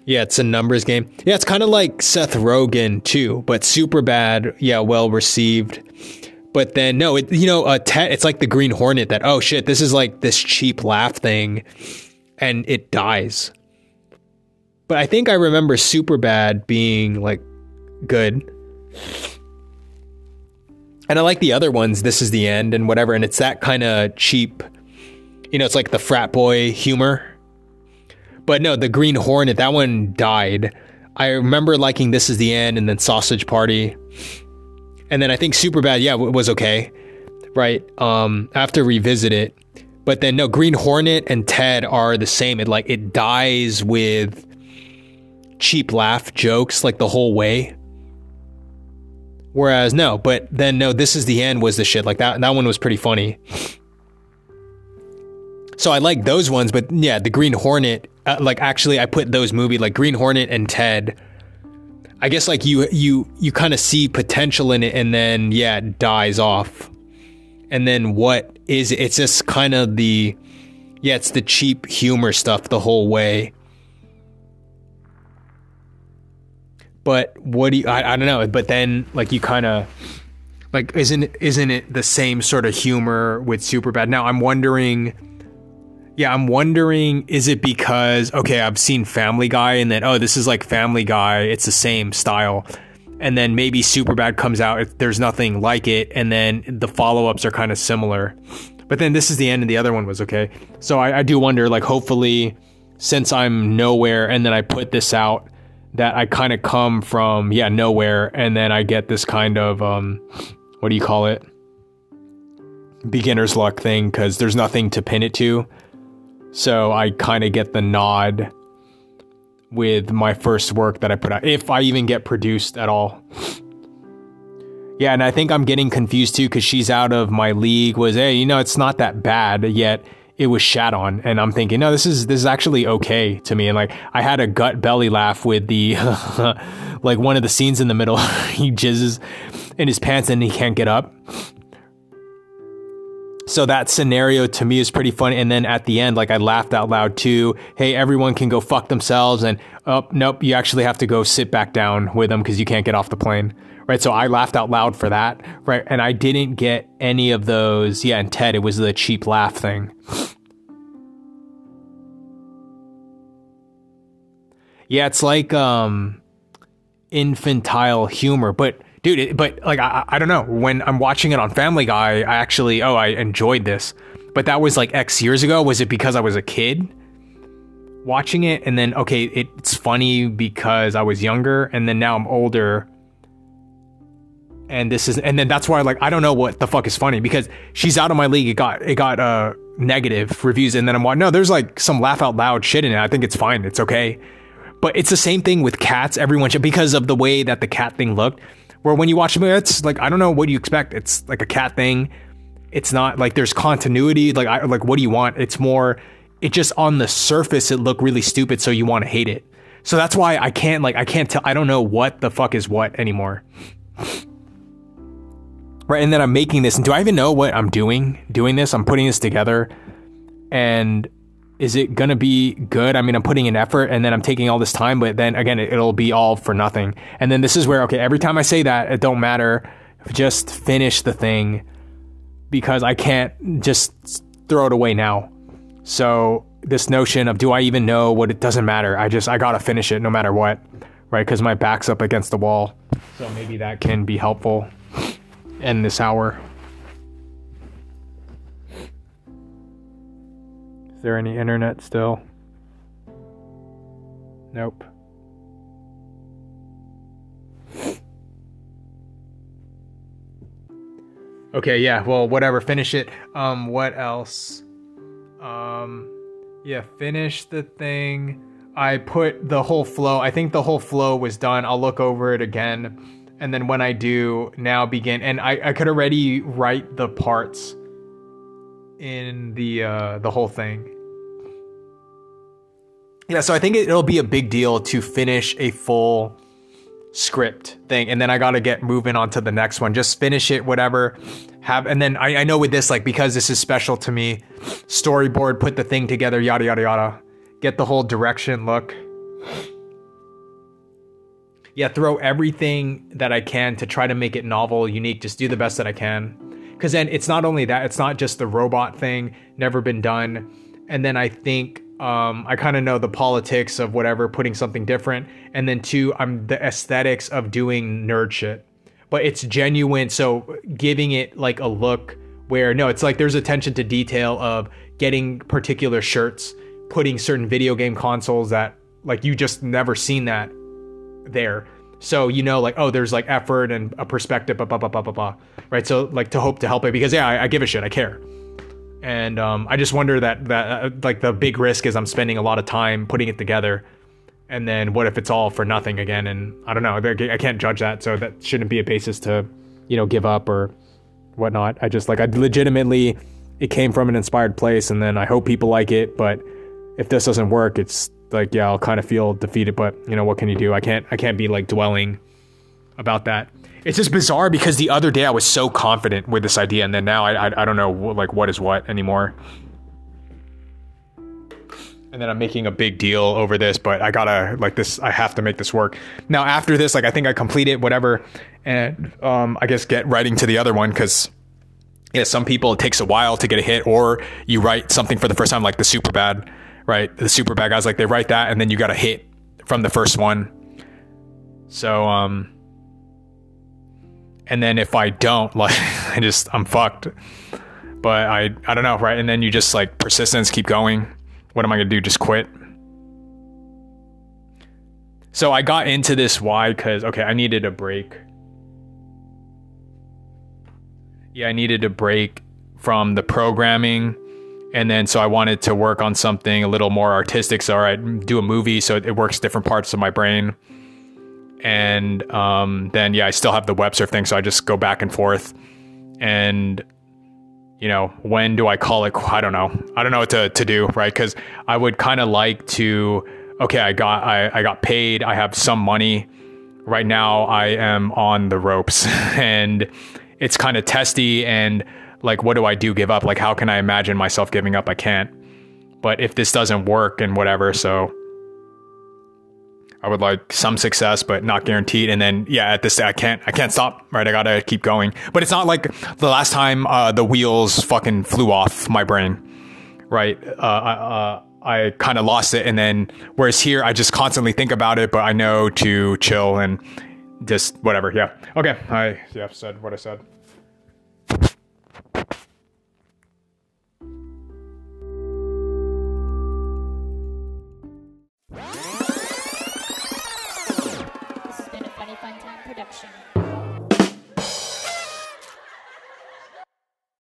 Yeah, it's a numbers game. Yeah, it's kind of like Seth Rogen too, but Superbad. Yeah, well received. But then no, it you know, uh, te- it's like the Green Hornet that oh shit, this is like this cheap laugh thing, and it dies. But I think I remember Superbad being like good. And I like the other ones, This is the End and whatever. And it's that kind of cheap, you know, it's like the frat boy humor. But no, the Green Hornet, that one died. I remember liking This is the End and then Sausage Party. And then I think Superbad, yeah, it was okay. Right. Um, I have to revisit it. But then no, Green Hornet and Ted are the same. It like it dies with cheap laugh jokes like the whole way. Whereas no, but then no, this is the end was the shit. Like that that one was pretty funny. So I like those ones, but yeah, the Green Hornet, uh, like actually I put those movie like Green Hornet and Ted. I guess like you you you kind of see potential in it and then yeah, it dies off. And then what is it's just kind of the yeah, it's the cheap humor stuff the whole way. But what do you? I, I don't know. But then like you kind of like isn't isn't it the same sort of humor with Superbad? Now I'm wondering. Yeah, I'm wondering is it because okay, I've seen Family Guy and then oh, this is like Family Guy, it's the same style. And then maybe Superbad comes out, if there's nothing like it, and then the follow-ups are kind of similar. But then this is the end and the other one was okay. So I, I do wonder, like hopefully since I'm nowhere and then I put this out, that I kind of come from yeah nowhere, and then I get this kind of um, what do you call it? Beginner's luck thing because there's nothing to pin it to. So I kind of get the nod with my first work that I put out, if I even get produced at all. Yeah, and I think I'm getting confused too because she's out of my league. Was hey, you know, it's not that bad yet it was shat on and i'm thinking no this is this is actually okay to me and like i had a gut belly laugh with the like one of the scenes in the middle he jizzes in his pants and he can't get up so that scenario to me is pretty funny and then at the end like i laughed out loud too hey everyone can go fuck themselves and oh nope you actually have to go sit back down with them because you can't get off the plane right? So I laughed out loud for that, right? And I didn't get any of those. Yeah, and Ted, it was the cheap laugh thing. Yeah, it's like um infantile humor, but dude, it, but like I, I don't know. When I'm watching it on Family Guy, I actually oh I enjoyed this, but that was like X years ago. Was it because I was a kid watching it, and then okay, it's funny because I was younger, and then now I'm older, and this is and then that's why like I don't know what the fuck is funny because she's out of my league. It got it got uh negative reviews, and then I'm like no, there's like some laugh out loud shit in it. I think it's fine. It's okay. But it's the same thing with cats. Everyone should, because of the way that the cat thing looked. Where when you watch the movie, it's like I don't know what do you expect. It's like a cat thing. It's not like there's continuity. Like I like what do you want? It's more. It just on the surface it looked really stupid, so you want to hate it. So that's why I can't like I can't tell. I don't know what the fuck is what anymore. Right, and then I'm making this, and do I even know what I'm doing? Doing this, I'm putting this together, and is it going to be good? I mean, I'm putting in effort and then I'm taking all this time, but then again, it, will be all for nothing. And then this is where, okay, every time I say that, it don't matter. Just finish the thing because I can't just throw it away now. So this notion of do I even know what it doesn't matter. I just, I got to finish it no matter what, right? Because my back's up against the wall. So maybe that can be helpful in this hour. There any internet still? Nope. Okay, yeah, well, whatever, finish it. Um, what else? Um, yeah, finish the thing. I put the whole flow. I think the whole flow was done. I'll look over it again. And then when I do, now begin. And I, I could already write the parts in the uh, the whole thing. Yeah, so I think it'll be a big deal to finish a full script thing, and then I got to get moving on to the next one. Just finish it, whatever. Have and then I, I know with this, like because this is special to me, storyboard, put the thing together, yada yada yada. Get the whole direction, look. Yeah, throw everything that I can to try to make it novel, unique. Just do the best that I can because then it's not only that it's not just the robot thing never been done and then i think um, i kind of know the politics of whatever putting something different. And then two i'm the aesthetics of doing nerd shit. But it's genuine so giving it like a look where no it's like there's attention to detail of getting particular shirts putting certain video game consoles that like you just never seen that there. So you know, like, oh, there's like effort and a perspective, blah blah blah blah blah blah, right? So like to hope to help it because yeah, I, I give a shit, I care, and um, I just wonder that that uh, like the big risk is I'm spending a lot of time putting it together, and then what if it's all for nothing again? And I don't know, I can't judge that, so that shouldn't be a basis to, you know, give up or whatnot. I just like I legitimately, it came from an inspired place, and then I hope people like it, but if this doesn't work, it's like yeah i'll kind of feel defeated but you know what can you do i can't i can't be like dwelling about that it's just bizarre because the other day i was so confident with this idea and then now i i, I don't know like what is what anymore and then i'm making a big deal over this but i gotta like this i have to make this work now after this like i think i complete it whatever and um i guess get writing to the other one because yeah some people it takes a while to get a hit or you write something for the first time like the Superbad right? The Superbad guys, like they write that and then you got a hit from the first one. So, um, and then if I don't, like, I just, I'm fucked. But I, I don't know, right? And then you just like persistence, keep going. What am I gonna do? Just quit? So I got into this why because okay, I needed a break. Yeah, I needed a break from the programming and then so I wanted to work on something a little more artistic. So I do a movie so it works different parts of my brain. And um, then yeah, I still have the web surf thing, so I just go back and forth. And you know, when do I call it? I don't know. I don't know what to, to do, right? Because I would kind of like to. Okay, I got I, I got paid. I have some money. Right now, I am on the ropes, and it's kind of testy and like what do I do give up? Like how can I imagine myself giving up? I can't. But if this doesn't work and whatever, so I would like some success, but not guaranteed. And then, yeah, at this, day I can't, I can't stop. Right, I gotta keep going. But it's not like the last time uh, the wheels fucking flew off my brain. Right, uh, uh, I kind of lost it. And then, whereas here, I just constantly think about it, but I know to chill and just whatever. Yeah. Okay. I yeah said what I said.